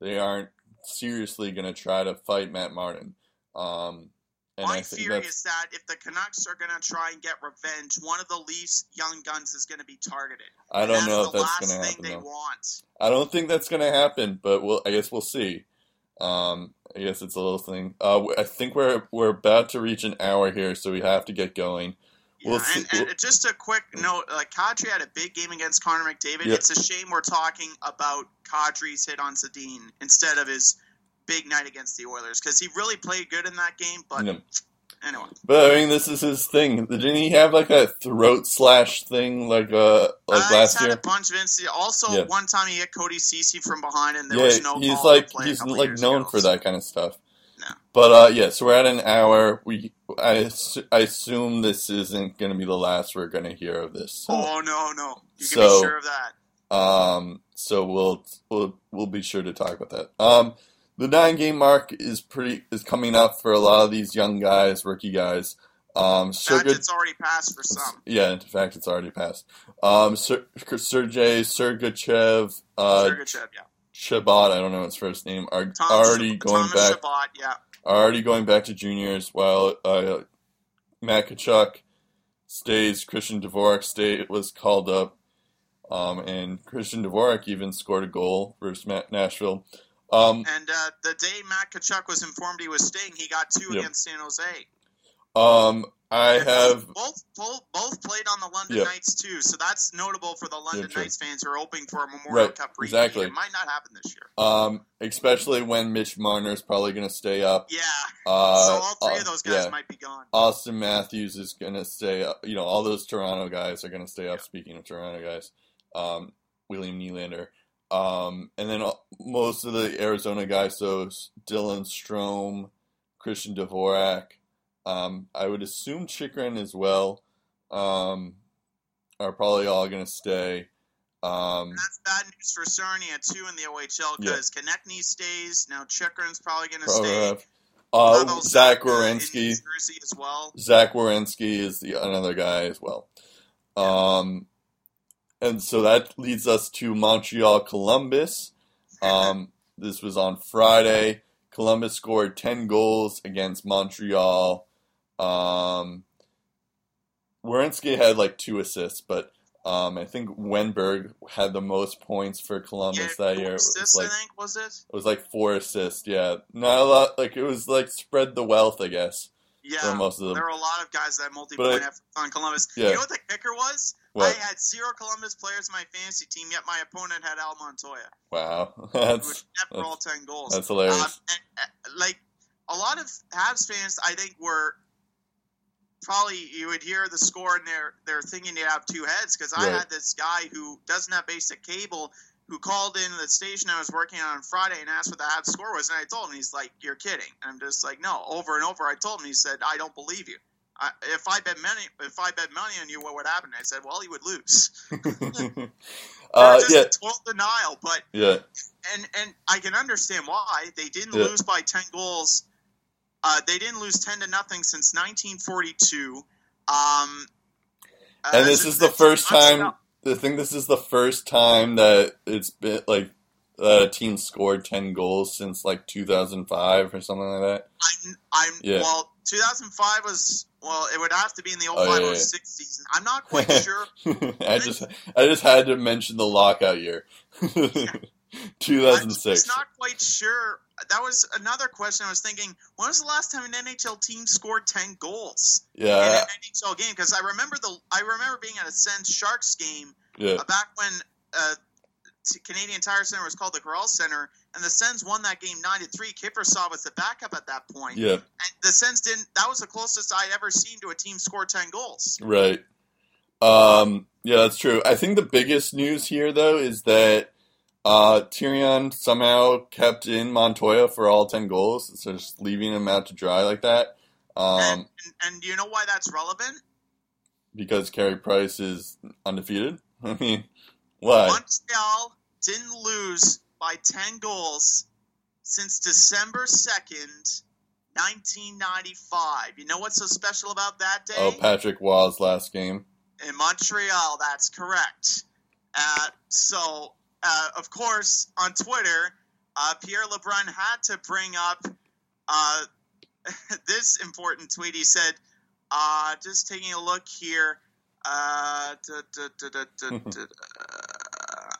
they aren't seriously going to try to fight Matt Martin. Um, and My that's is that if the Canucks are going to try and get revenge, one of the Leafs young guns is going to be targeted. I don't know if that's going to happen. they Though. want. I don't think that's going to happen, but we'll. I guess we'll see. Um, I guess it's a little thing. Uh, I think we're we're about to reach an hour here, so we have to get going. Yeah, We'll see- and, and just a quick note: like Kadri had a big game against Connor McDavid. Yeah. It's a shame we're talking about Kadri's hit on Zadine instead of his big night against the Oilers because he really played good in that game. But Yeah. anyway, But I mean, this is his thing. Didn't he have like a throat slash thing like uh like uh, last year? a bunch of incidents. Also, Yeah. one time he hit Cody Cece from behind, and there Yeah, was no he's like he's like known ago. for that kind of stuff. No. But uh, yeah, so we're at an hour. We I, I assume this isn't going to be the last we're going to hear of this. So, Oh no, no, you can So- be sure of that. um, so we'll we'll we'll be sure to talk about that. Um, the nine game mark is pretty is coming up for a lot of these young guys, rookie guys. Um, In fact, Sergey, it's already passed for some. yeah, in fact, it's already passed. Um, Ser- Sergey Sergachev, uh, Sergachev, yeah. Chabot, I don't know his first name, are Tom already going Thomas back, Chabot, yeah. already going back to juniors. While uh, Matt Tkachuk stays, Christian Dvorak stay was called up, um, and Christian Dvorak even scored a goal versus Nashville. Um, And uh, the day Matt Tkachuk was informed he was staying, he got two Yep. against San Jose. um, I And have both, both both played on the London Yep. Knights too, so that's notable for the London true. Knights fans who are hoping for a Memorial Right, Cup exactly. It might not happen this year. um, especially when Mitch Marner is probably going to stay up. Yeah, Uh, so all three uh, of those guys yeah. might be gone. Auston Matthews is going to stay up. You know, all those Toronto guys are going to stay up. Speaking of Toronto guys, um, William Nylander. Um, and then uh, most of the Arizona guys, so Dylan Strome, Christian Dvorak, um, I would assume Chychrun as well, um, are probably all going to stay. Um, That's bad news for Sarnia too in the OHL Yeah. because Konecny stays now. Chychrun's probably going to stay. uh, Zach Werenski. As well. Zach Werenski is the another guy as well. Um, and so that leads us to Montreal Columbus. Um, this was on Friday. Columbus scored 10 goals against Montreal. Um, Werenski had like two assists, but um, I think Wennberg had the most points for Columbus yeah, that year. Assists, like I think was it? it was like four assists. Yeah, not a lot. Like it was like spread the wealth, I guess, Yeah, for most of them. there were a lot of guys that multi But point I- efforts on Columbus. Yeah. You know what the kicker was? What? I had zero Columbus players in my fantasy team, yet my opponent had Al Montoya, Wow, that's for all ten goals. that's hilarious. Um, and, uh, like a lot of Habs fans, I think were probably you would hear the score and they're they're thinking they have two heads because I had this guy who doesn't have basic cable who called in the station I was working on on Friday and asked what the Habs score was, and I told him he's like, "You're kidding." And I'm just like, "No." Over and over, I told him. He said, "I don't believe you." I, if I bet money, if I bet money on you, what would happen? I said, "Well, he would lose." uh, just yeah, total denial, but yeah, and and I can understand why they didn't Yeah. lose by ten goals. Uh, they didn't lose ten to nothing since 1942. Um, uh, and this is the first I'm- time. I think this is the first time that it's been like a team scored ten goals since like 2005 or something like that. I'm, I'm Yeah. well. 2005 was well. It would have to be in the 05 Oh, yeah, yeah. 06 season. I'm not quite sure. I just I just had to mention the lockout year, I'm 2006. just not quite sure. That was another question I was thinking. When was the last time an NHL team scored 10 goals in Yeah, an NHL game? Because I remember the I remember being at a Sens Sharks game yeah, uh, back when uh, Canadian Tire Center was called the Corel Center, and the Sens won that game nine to three. Kiprusoff was the backup at that point, yeah. and the Sens didn't. That was the closest I'd ever seen to a team score ten goals. Right. Um, yeah, that's true. I think the biggest news here, though, is that uh, Therrien somehow kept in Montoya for all 10 goals, so just leaving him out to dry like that. Um, and, and do you know why that's relevant? because Carey Price is undefeated. I mean, why? Montreal didn't lose by ten goals since December second, 1995. You know what's so special about that day? Oh, Patrick Roy's last game. In Montreal, that's correct. Uh, so, uh, of course, on Twitter, uh, Pierre LeBrun had to bring up uh, this important tweet. He said, uh, just taking a look here. Uh,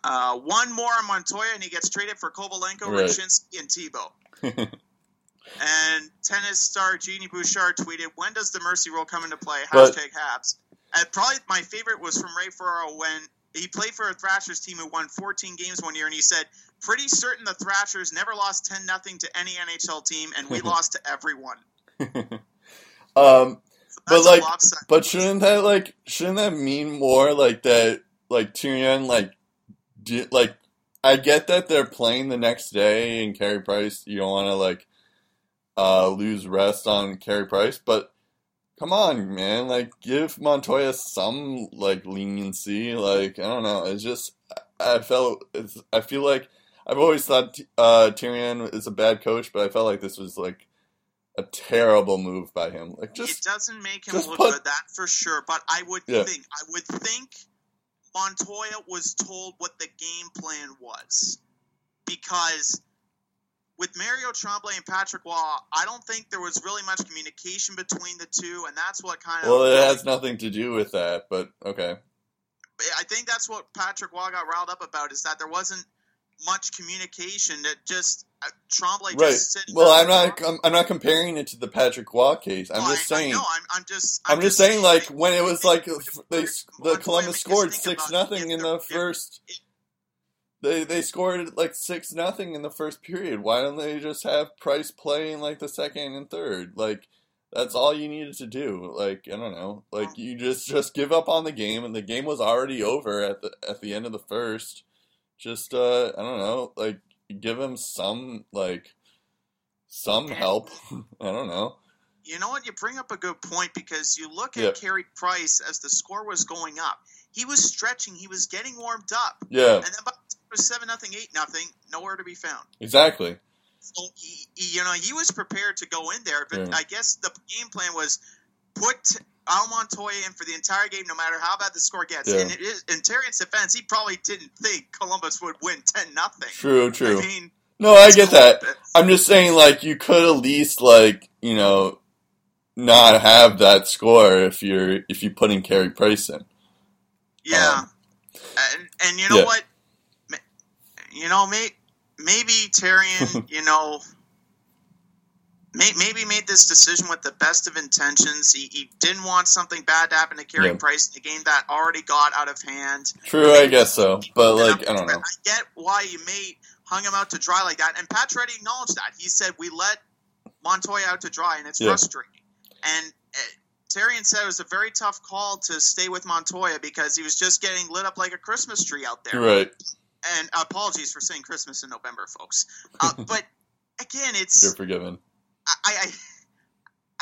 uh, one more on Montoya, and he gets traded for Kovalenko, right. Rucinsky, and Thibault. and tennis star Genie Bouchard tweeted, "When does the mercy rule come into play?" Hashtag Habs. And probably my favorite was from Ray Ferraro when he played for a Thrashers team who won 14 games one year, and he said, "Pretty certain the Thrashers never lost 10 nothing to any NHL team, and we lost to everyone." um, but like, but shouldn't that like shouldn't that mean more like that? Like Therrien, like, do, like I get that they're playing the next day and Carey Price. You don't want to like uh, lose rest on Carey Price, but come on, man, like give Montoya some like leniency. Like I don't know, it's just I felt it's, I feel like I've always thought uh, Therrien is a bad coach, but I felt like this was like a terrible move by him. Like just it doesn't make him look put, good, that for sure. But I would yeah. think I would think Montoya was told what the game plan was because with Mario Tremblay and Patrick Roy, I don't think there was really much communication between the two, and that's what kind of. Well, it has nothing to do with that, but okay. I think that's what Patrick Roy got riled up about is that there wasn't much communication. That just uh, Tremblay right. just Well, I'm not. I'm, I'm, not comparing it to the Patrick Roy case. I'm just I, saying. No, I'm, I'm, just. I'm, I'm just, saying, saying, like when it was like they the Columbus scored six nothing in the first. They they scored like six nothing in the first period. Why don't they just have Price play in like the second and third? Like that's all you needed to do. Like I don't know. Like you just just give up on the game, and the game was already over at the at the end of the first. Just uh, I don't know. Like give him some like some help. I don't know. You know what? You bring up a good point because you look at yeah. Carey Price as the score was going up. He was stretching. He was getting warmed up. Yeah. And then by was seven nothing, eight nothing, nowhere to be found. Exactly. So he, he, you know, he was prepared to go in there, but yeah. I guess the game plan was put Al Montoya in for the entire game, no matter how bad the score gets. Yeah. And it is, in Therrien's defense, he probably didn't think Columbus would win ten nothing. True, true. I mean, no, I get that. I'm just saying, like, you could at least, like, you know, not have that score if you're if you put in Carey Price in. Yeah, um, and, and you know yeah. what? You know, may, maybe Therrien, you know, may, maybe made this decision with the best of intentions. He, he didn't want something bad to happen to Carey yeah. Price in a game that already got out of hand. True, I guess so. But, like, I don't know. I get why you may hung him out to dry like that. And Pat Reddy acknowledged that. He said, we let Montoya out to dry, and it's yeah. frustrating. And uh, Therrien said it was a very tough call to stay with Montoya because he was just getting lit up like a Christmas tree out there. Right and apologies for saying Christmas in November, folks. Uh, but again, it's you're forgiven. I, I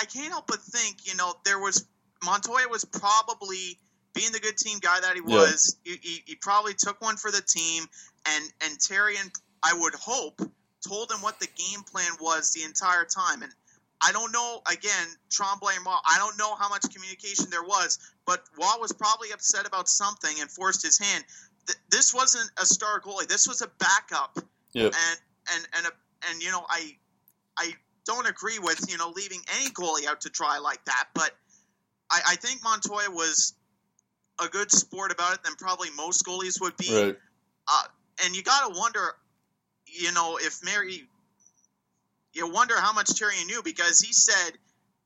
I can't help but think, you know, there was Montoya was probably being the good team guy that he was. Yeah. He, he, he, probably took one for the team, and and Therrien, I would hope, told him what the game plan was the entire time. And I don't know. Again, Tremblay and Roy, I don't know how much communication there was, but Roy was probably upset about something and forced his hand th- this wasn't a star goalie. This was a backup. Yep. And and and a, and you know I I don't agree with you know leaving any goalie out to dry like that, but I, I think Montoya was a good sport about it than probably most goalies would be. Right. Uh, and you got to wonder, you know, if Mary, you wonder how much Terry knew because he said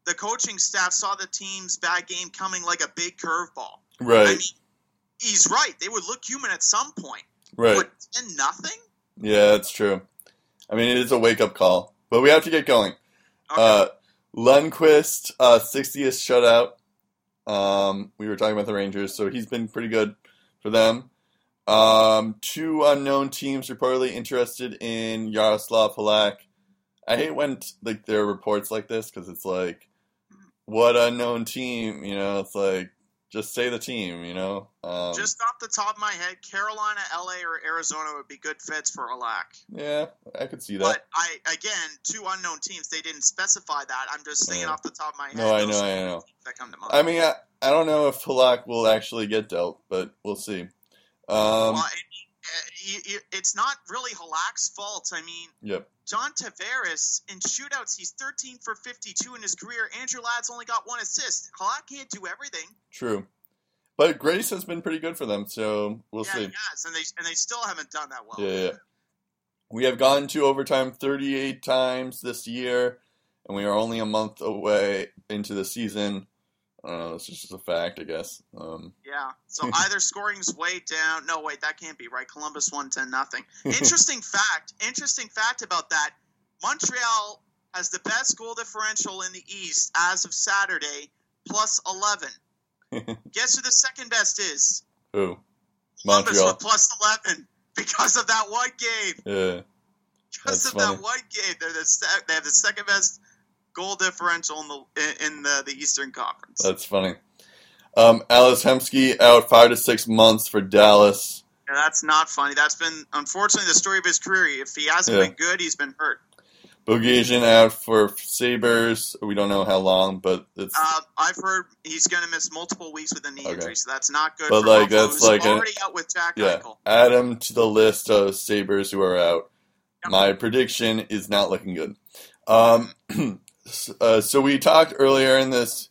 the coaching staff saw the team's bad game coming like a big curveball. Right. I mean, he's right. They would look human at some point. Right. But and nothing? Yeah, that's true. I mean, it is a wake up call. But we have to get going. Okay. Uh, Lundqvist, uh, 60th shutout. Um, we were talking about the Rangers, so he's been pretty good for them. Um, two unknown teams reportedly interested in Yaroslav Halak. I hate when like there are reports like this because it's like, what unknown team? You know, it's like just say the team. You know, um, Just off the top of my head, Carolina, LA, or Arizona would be good fits for Halak. yeah, I could see that. But I again, two unknown teams. They didn't specify that. I'm just Yeah. off the top of my head. No, I know, I know. That come to mind. I mean, I, I don't know if Halak will actually get dealt, but we'll see. Um, well, it, it, it- it's not really Halak's fault. I mean, yep. John Tavares in shootouts, he's 13 for 52 in his career. Andrew Ladd's only got one assist. Halak can't do everything. True. But Greiss has been pretty good for them, so we'll yeah, see. has, and they and they still haven't done that well. Yeah, yeah. We have gone to overtime 38 times this year, and we are only a month away into the season. Don't it's just a fact, I guess. Um, Yeah. So either scoring's way down. No, wait, that can't be right. Columbus won 10 nothing. Interesting fact. Interesting fact about that. Montreal has the best goal differential in the East as of Saturday, plus 11. Guess who the second best is? who? Columbus Montreal. with plus 11 because of that one game. Yeah. Because That's of funny. that one game, they're the se- they have the second best goal differential in the in the, the Eastern Conference. That's funny. Um, Ales Hemsky out five to six months for Dallas. And that's not funny. That's been unfortunately the story of his career. If he hasn't Yeah. been good, he's been hurt. Bogosian out for Sabres. We don't know how long, but it's Uh, I've heard he's going to miss multiple weeks with a knee Okay. injury, so that's not good. But, for like, Buffalo, that's like a- already out with Jack yeah. Eichel. Add him to the list of Sabres who are out. Yep. My prediction is not looking good. Um, uh, so we talked earlier in this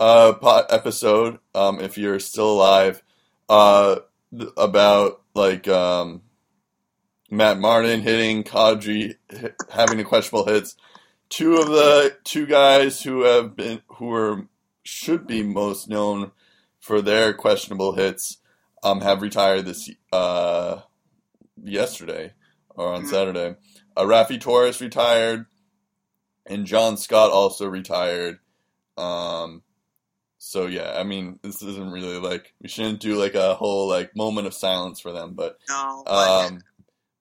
uh, po- episode, um, if you're still alive, uh, th- about like um, Matt Martin hitting Kadri, hit, having the questionable hits. Two of the two guys who have been who are should be most known for their questionable hits um, have retired this uh, yesterday or on Mhm. Saturday. Uh, Raffi Torres retired, and John Scott also retired. Um, so yeah, I mean, this isn't really like we shouldn't do like a whole like moment of silence for them, but No, but um,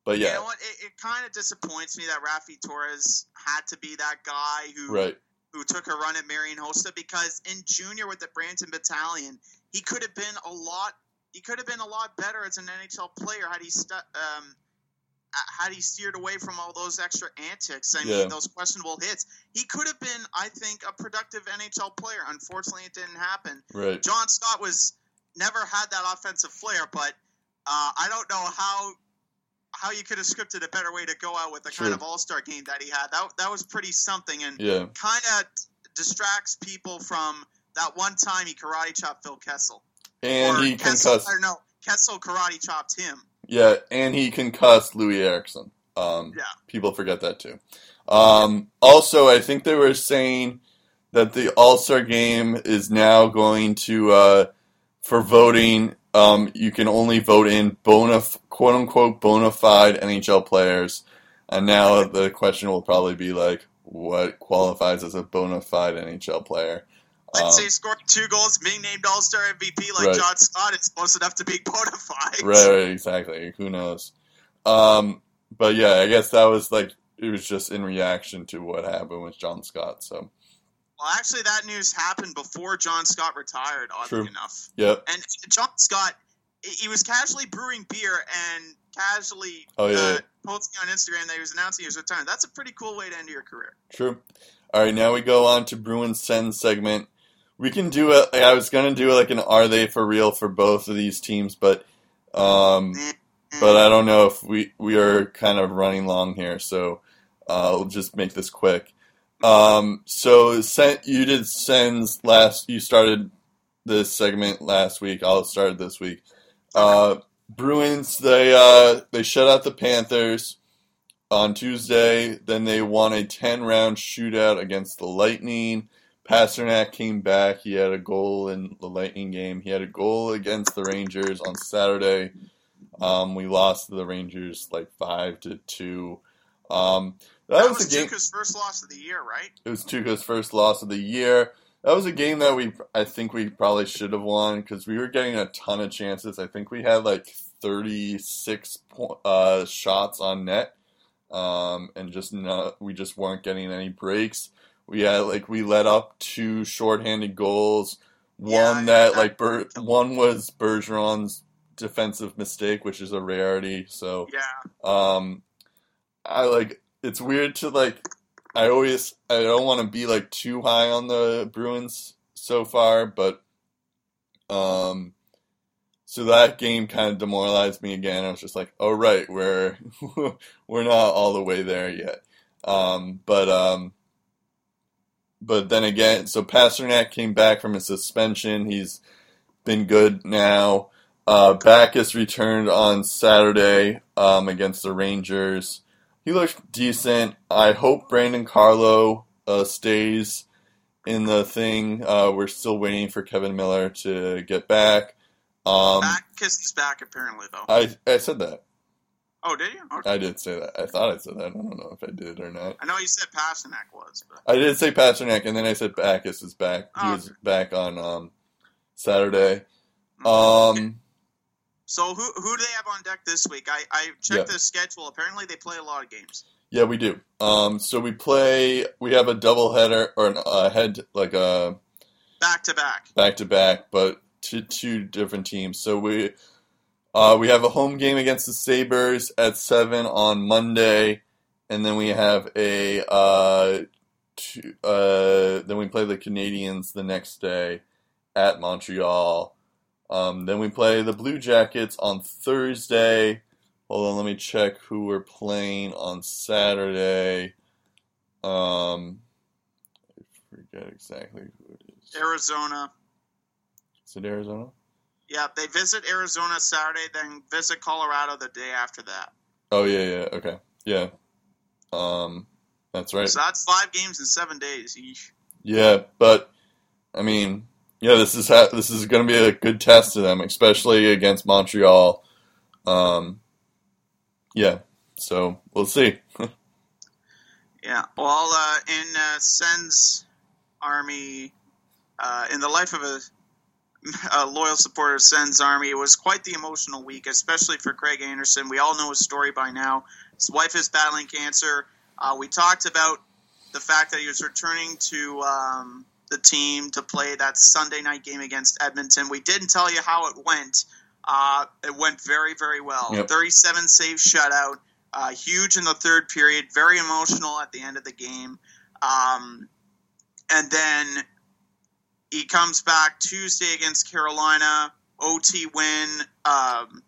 but you yeah, know what? It, it kind of disappoints me that Raffi Torres had to be that guy who right, who took a run at Marian Hossa because in junior with the Brampton Battalion, he could have been a lot. He could have been a lot better as an NHL player had he stu- um, had he steered away from all those extra antics. I Yeah. mean, those questionable hits. He could have been, I think, a productive NHL player. Unfortunately, it didn't happen. right, John Scott was never had that offensive flair, but uh, I don't know how how you could have scripted a better way to go out with the kind of All Star game that he had. That that was pretty something, and yeah, kind of distracts people from that one time he karate chopped Phil Kessel. and or he Kessel, concussed, or no, Kessel karate chopped him. Yeah, and he concussed Loui Eriksson. Um, Yeah. people forget that too. Um, also, I think they were saying that the All Star game is now going to uh, for voting. Um, you can only vote in bona quote unquote bona fide NHL players, and now the question will probably be like, what qualifies as a bona fide NHL player? Let's Um, say he scored two goals, being named All Star MVP like Right. John Scott. It's close enough to being bona fide. Right, right, exactly. Who knows? Um, but yeah, I guess that was like it was just in reaction to what happened with John Scott. So, Well, actually, that news happened before John Scott retired. Oddly True. enough. yep, And John Scott, he was casually brewing beer and casually Oh, yeah, uh, yeah. posting on Instagram that he was announcing his retirement. That's a pretty cool way to end your career. true. All right, now we go on to Bruins Send segment. We can do it. I was gonna do like an "Are they for real" for both of these teams, but um, but I don't know if we we are kind of running long here, so uh, I'll just make this quick. Um, so sen- you did sends last. You started this segment last week. I'll start this week. Uh, Bruins they uh, they shut out the Panthers on Tuesday. Then they won a ten round shootout against the Lightning. Pastrnak came back. He had a goal in the Lightning game. He had a goal against the Rangers on Saturday. Um, we lost to the Rangers like five to two. Um, that, that was, was. Tuukka's first loss of the year, right? It was Tuukka's first loss of the year. That was a game that we, I think we probably should have won because we were getting a ton of chances. I think we had like 36 po- uh, shots on net, um, and just not, we just weren't getting any breaks. We had like we let up two shorthanded goals. One I that like. Ber- one was Bergeron's defensive mistake, which is a rarity. So Yeah, um, I like it's weird to like. I always I don't want to be like too high on the Bruins so far, but um, so that game kind of demoralized me again. I was just like, oh right, we're we're not all the way there yet. Um, but um, but then again, so Pastrnak came back from his suspension. He's been good now. Uh, Backes returned on Saturday um, against the Rangers. He looked decent. I hope Brandon Carlo uh, stays in the thing. Uh, we're still waiting for Kevan Miller to get back. Um, Backes is back apparently though. I I said that. Oh, did you? Okay. I did say that. I thought I said that. I don't know if I did or not. I know you said Pastrnak was, but I did say Pastrnak, and then I said Backes is back. He Oh, was back on um, Saturday. Um, so who who do they have on deck this week? I I checked Yeah. the schedule. Apparently they play a lot of games. yeah, we do. Um, so we play. We have a double header or a head like a Back to back. back to back, but to two different teams. So we uh, we have a home game against the Sabres at seven on Monday, and then we have a uh, two, uh, then we play the Canadiens the next day at Montreal. Um, then we play the Blue Jackets on Thursday. Hold on, let me check who we're playing on Saturday. Um, I forget exactly who it is. Arizona. Is it Arizona? Yeah, they visit Arizona Saturday, then visit Colorado the day after that. Oh yeah, yeah, okay, yeah. Um, that's right. So that's five games in seven days. Eesh. Yeah, but I mean, yeah, this is ha- this is going to be a good test to them, especially against Montreal. Um, yeah, so we'll see. Yeah. Well, uh, in uh, Sen's army, uh, in the life of a, a loyal supporter of Sen's army, it was quite the emotional week, especially for Craig Anderson. We all know his story by now. His wife is battling cancer. Uh, we talked about the fact that he was returning to um, the team to play that Sunday night game against Edmonton. We didn't tell you how it went. Uh, it went very, very well. Yep. 37 save shutout. Uh, huge in the third period, very emotional at the end of the game. Um, and then he comes back Tuesday against Carolina, OT win. Um,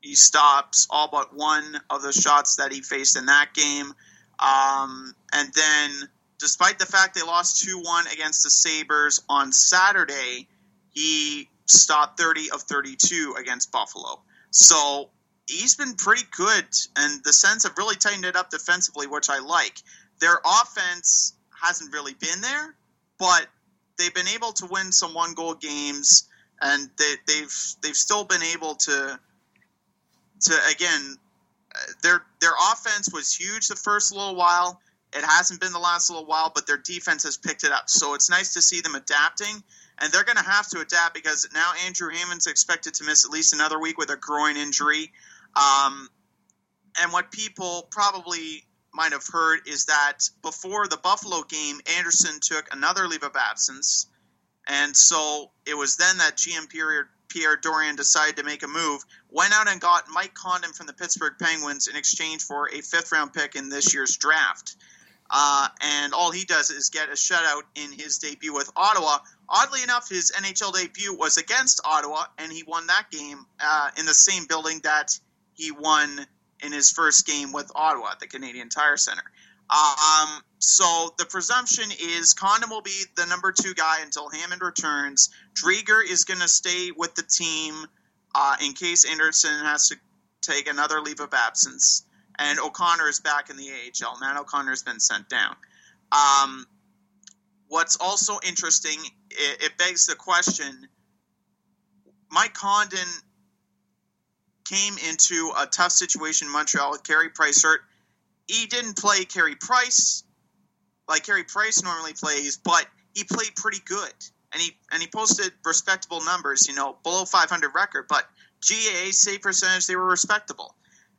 he stops all but one of the shots that he faced in that game. Um, and then, despite the fact they lost 2 1 against the Sabres on Saturday, he stopped 30 of 32 against Buffalo. So he's been pretty good, and the Sens have really tightened it up defensively, which I like. Their offense hasn't really been there, but they've been able to win some one goal games, and they, they've they've still been able to to again their their offense was huge the first little while. It hasn't been the last little while, but their defense has picked it up. So it's nice to see them adapting, and they're going to have to adapt because now Andrew Hammond's expected to miss at least another week with a groin injury. Um, and what people probably might have heard is that before the Buffalo game, Anderson took another leave of absence, and so it was then that GM Pierre, Pierre Dorion decided to make a move, went out and got Mike Condon from the Pittsburgh Penguins in exchange for a fifth round pick in this year's draft. Uh, and all he does is get a shutout in his debut with Ottawa. Oddly enough, his NHL debut was against Ottawa, and he won that game uh, in the same building that he won in his first game with Ottawa at the Canadian Tire Center. Um, so the presumption is Condon will be the number two guy until Hammond returns. Driedger is going to stay with the team uh, in case Anderson has to take another leave of absence. And O'Connor is back in the AHL. Matt O'Connor has been sent down. Um, what's also interesting, it, it begs the question Mike Condon came into a tough situation in Montreal with Carey Price hurt. He didn't play Carey Price like Carey Price normally plays, but he played pretty good. And he and he posted respectable numbers, you know, below 500 record, but GAA save percentage they were respectable.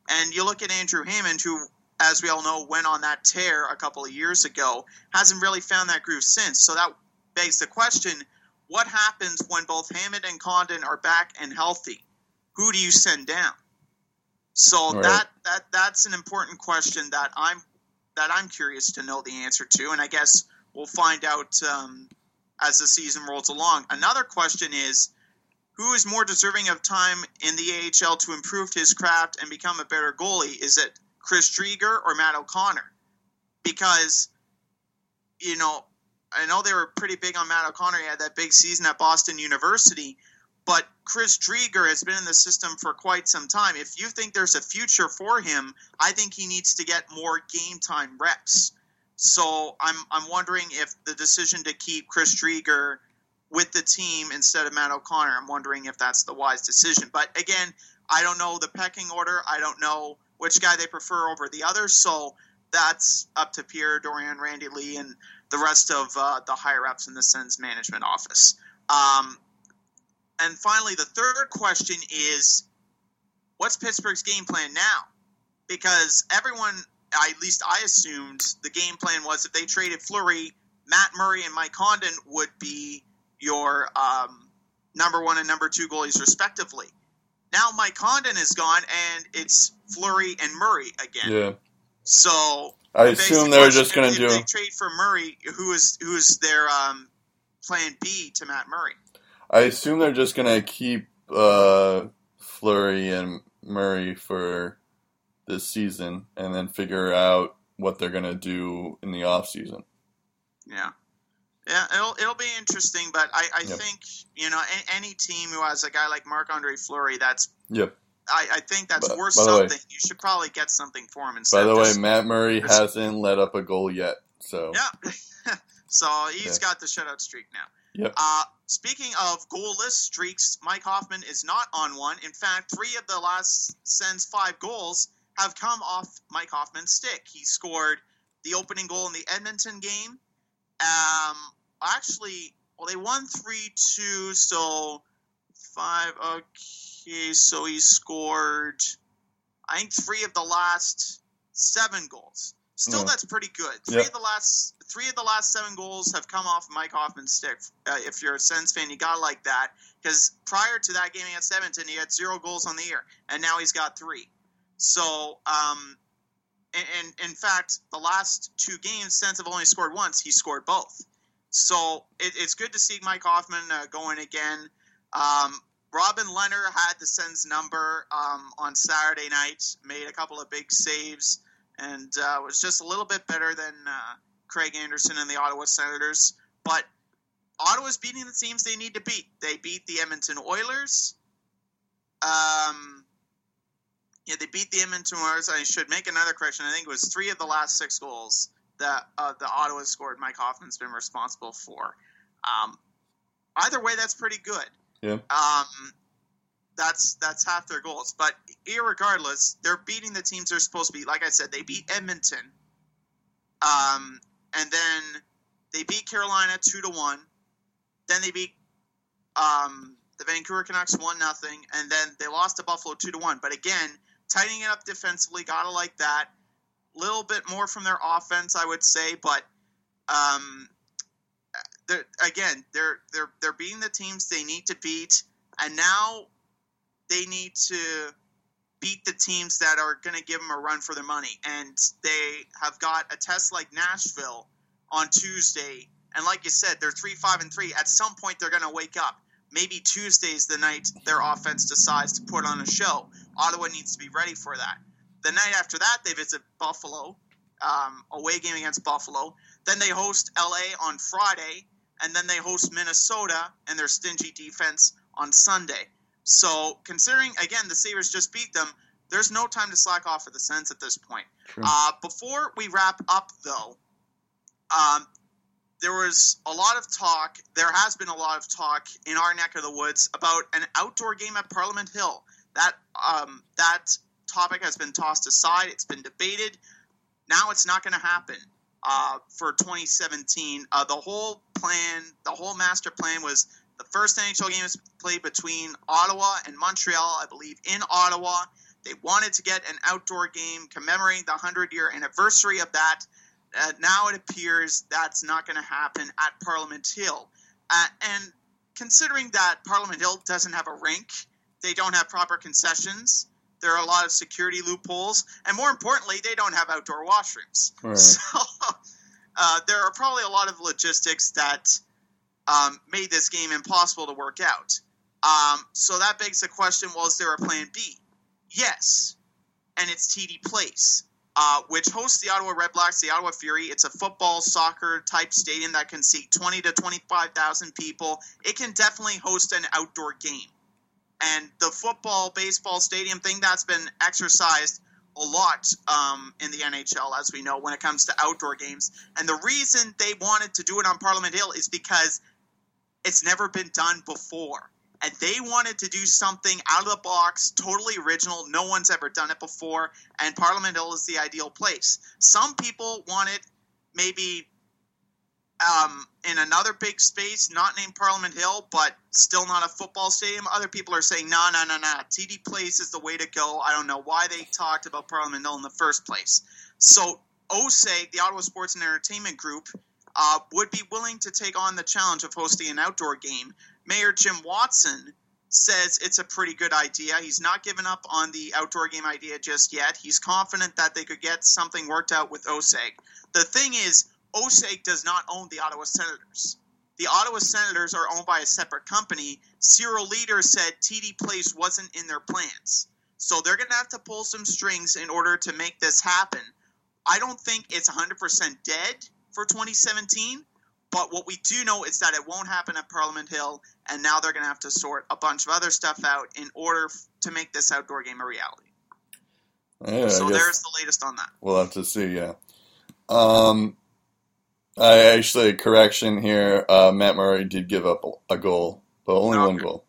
And you look at Andrew Hammond, who, as we all know, went on that tear a couple of years ago, hasn't really found that groove since. So that begs the question: what happens when both Hammond and Condon are back and healthy? Who do you send down? So Right. that that that's an important question that I'm that I'm curious to know the answer to, and I guess we'll find out um, as the season rolls along. Another question is, who is more deserving of time in the AHL to improve his craft and become a better goalie? Is it Chris Driedger or Matt O'Connor? Because you know, I know they were pretty big on Matt O'Connor. He had that big season at Boston University, but Chris Driedger has been in the system for quite some time. If you think there's a future for him, I think he needs to get more game time reps. So I'm I'm wondering if the decision to keep Chris Driedger with the team instead of Matt O'Connor, I'm wondering if that's the wise decision. But again, I don't know the pecking order. I don't know which guy they prefer over the other. So that's up to Pierre Dorion, Randy Lee, and the rest of uh, the higher ups in the Sens management office. Um, and finally, the third question is, what's Pittsburgh's game plan now? Because everyone, at least I assumed, the game plan was if they traded Fleury, Matt Murray and Mike Condon would be your um, number one and number two goalies respectively. Now Mike Condon is gone, and it's Fleury and Murray again. Yeah. So I assume they're just going to if do. They trade for Murray, who is who is their um, plan B to Matt Murray? I assume they're just going to keep uh, Fleury and Murray for this season, and then figure out what they're going to do in the off season. Yeah, yeah, it'll it'll be interesting, but I, I Yep. think you know a, any team who has a guy like Marc Andre Fleury, that's Yep. I, I think that's By- worth the way- something. you should probably get something for him instead. By the way, just- Matt Murray hasn't let up a goal yet, so yeah. so he's Yeah. got the shutout streak now. Yep. Uh, speaking of goalless streaks, Mike Hoffman is not on one. In fact, three of the last Sens five goals have come off Mike Hoffman's stick. He scored the opening goal in the Edmonton game. Um, actually, well, they won three two, so five. Okay, so he scored, I think, three of the last seven goals. Still, Yeah. that's pretty good. Three Yeah. of the last three of the last seven goals have come off Mike Hoffman's stick. Uh, if you're a Sens fan, you gotta like that because prior to that game against Edmonton, he had zero goals on the year, and now he's got three. So, um, and, and in fact, the last two games, Sens have only scored once. He scored both. So it, it's good to see Mike Hoffman uh, going again. Um, Robin Lehner had the Sens number um, on Saturday night, made a couple of big saves, and uh, was just a little bit better than uh, Craig Anderson and the Ottawa Senators. But Ottawa's beating the teams they need to beat. They beat the Edmonton Oilers. Um, yeah, they beat the Edmonton Oilers. I should make another correction. I think it was three of the last six goals that uh, the Ottawa scored. Mike Hoffman's been responsible for. Um, either way, that's pretty good. Yeah. Um, that's that's half their goals. But irregardless, they're beating the teams they're supposed to beat. Like I said, they beat Edmonton. Um, and then they beat Carolina two to one. Then they beat um, the Vancouver Canucks one nothing, and then they lost to Buffalo two to one. But again, tightening it up defensively, gotta like that. A Little bit more from their offense, I would say, but um, they're, again, they're they're they're beating the teams they need to beat, and now they need to beat the teams that are going to give them a run for their money. And they have got a test like Nashville on Tuesday, and like you said, they're three five and three. At some point, they're going to wake up. Maybe Tuesday's the night their offense decides to put on a show. Ottawa needs to be ready for that. The night after that, they visit Buffalo, um, away game against Buffalo. Then they host LA on Friday, and then they host Minnesota and their stingy defense on Sunday. So, considering again the Sabres just beat them, there's no time to slack off for the Sens at this point. True. Uh, before we wrap up, though, um, there was a lot of talk. There has been a lot of talk in our neck of the woods about an outdoor game at Parliament Hill. That um, that topic has been tossed aside. It's been debated. Now it's not going to happen uh, for 2017. Uh, the whole plan, the whole master plan was the first NHL game is played between Ottawa and Montreal, I believe, in Ottawa. They wanted to get an outdoor game commemorating the 100 year anniversary of that. Uh, now it appears that's not going to happen at Parliament Hill. Uh, and considering that Parliament Hill doesn't have a rink, they don't have proper concessions. There are a lot of security loopholes, and more importantly, they don't have outdoor washrooms. Right. So uh, there are probably a lot of logistics that um, made this game impossible to work out. Um, so that begs the question: Well, is there a plan B? Yes, and it's TD Place, uh, which hosts the Ottawa Redblacks, the Ottawa Fury. It's a football, soccer type stadium that can seat twenty to twenty-five thousand people. It can definitely host an outdoor game, and the football, baseball stadium thing that's been exercised a lot um, in the NHL, as we know, when it comes to outdoor games. And the reason they wanted to do it on Parliament Hill is because it's never been done before. And they wanted to do something out of the box, totally original. No one's ever done it before. And Parliament Hill is the ideal place. Some people want it maybe um, in another big space, not named Parliament Hill, but still not a football stadium. Other people are saying, no, no, no, no. TD Place is the way to go. I don't know why they talked about Parliament Hill in the first place. So, OSEG, the Ottawa Sports and Entertainment Group, uh, would be willing to take on the challenge of hosting an outdoor game. Mayor Jim Watson says it's a pretty good idea. He's not given up on the outdoor game idea just yet. He's confident that they could get something worked out with OSEG. The thing is, OSEG does not own the Ottawa Senators. The Ottawa Senators are owned by a separate company. Cyril Leeder said TD Place wasn't in their plans. So they're going to have to pull some strings in order to make this happen. I don't think it's 100% dead for 2017, but what we do know is that it won't happen at Parliament Hill, and now they're going to have to sort a bunch of other stuff out in order f- to make this outdoor game a reality. Yeah, so there's the latest on that. we'll have to see. Yeah. Um, I actually correction here. Uh, Matt Murray did give up a goal, but only one Okay. goal.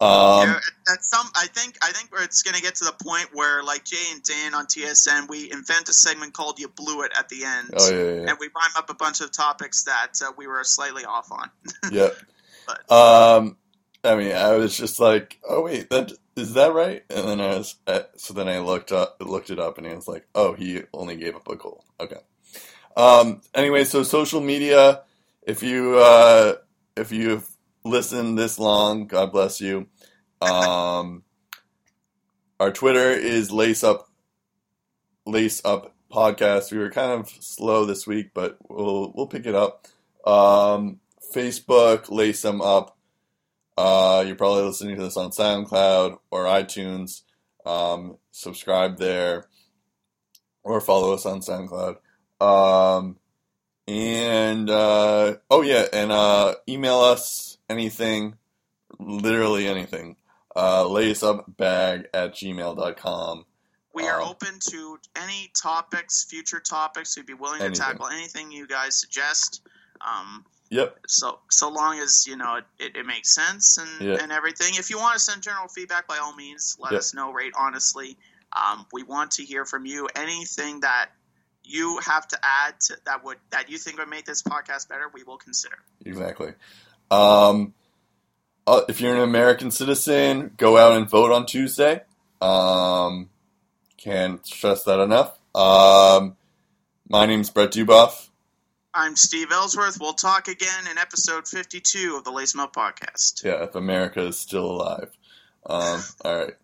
Um, yeah, at some, I think, I think it's going to get to the point where, like Jay and Dan on TSN, we invent a segment called "You Blew It" at the end, oh yeah, yeah, and we rhyme up a bunch of topics that uh, we were slightly off on. Yep. But- Um, I mean, I was just like, oh wait, that is that right? And then I was, uh, so then I looked up, looked it up, and it was like, oh, he only gave up a goal. Okay. Um. Anyway, so social media. If you uh, if you've listened this long, God bless you. Um, our Twitter is lace up, lace up podcast. We were kind of slow this week, but we'll we'll pick it up. Um, Facebook, lace them up. Uh, you're probably listening to this on SoundCloud or iTunes. Um, subscribe there or follow us on SoundCloud. Um, and uh, oh yeah, and uh, email us anything, literally anything. Uh, laceupbag at gmail.com. We are Um, open to any topics, future topics. We'd be willing to tackle anything you guys suggest. Um, Yep. so so long as you know it, it, it makes sense and, Yeah. and everything. If you want to send general feedback, by all means, let Yeah. us know. Rate honestly, um, we want to hear from you. Anything that you have to add to, that would that you think would make this podcast better, we will consider. Exactly. Um, uh, if you're an American citizen, go out and vote on Tuesday. Um, can't stress that enough. Um, my name's Brett Duboff. I'm Steve Ellsworth. We'll talk again in episode 52 of the Lace Up podcast. Yeah, if America is still alive. Um, all right.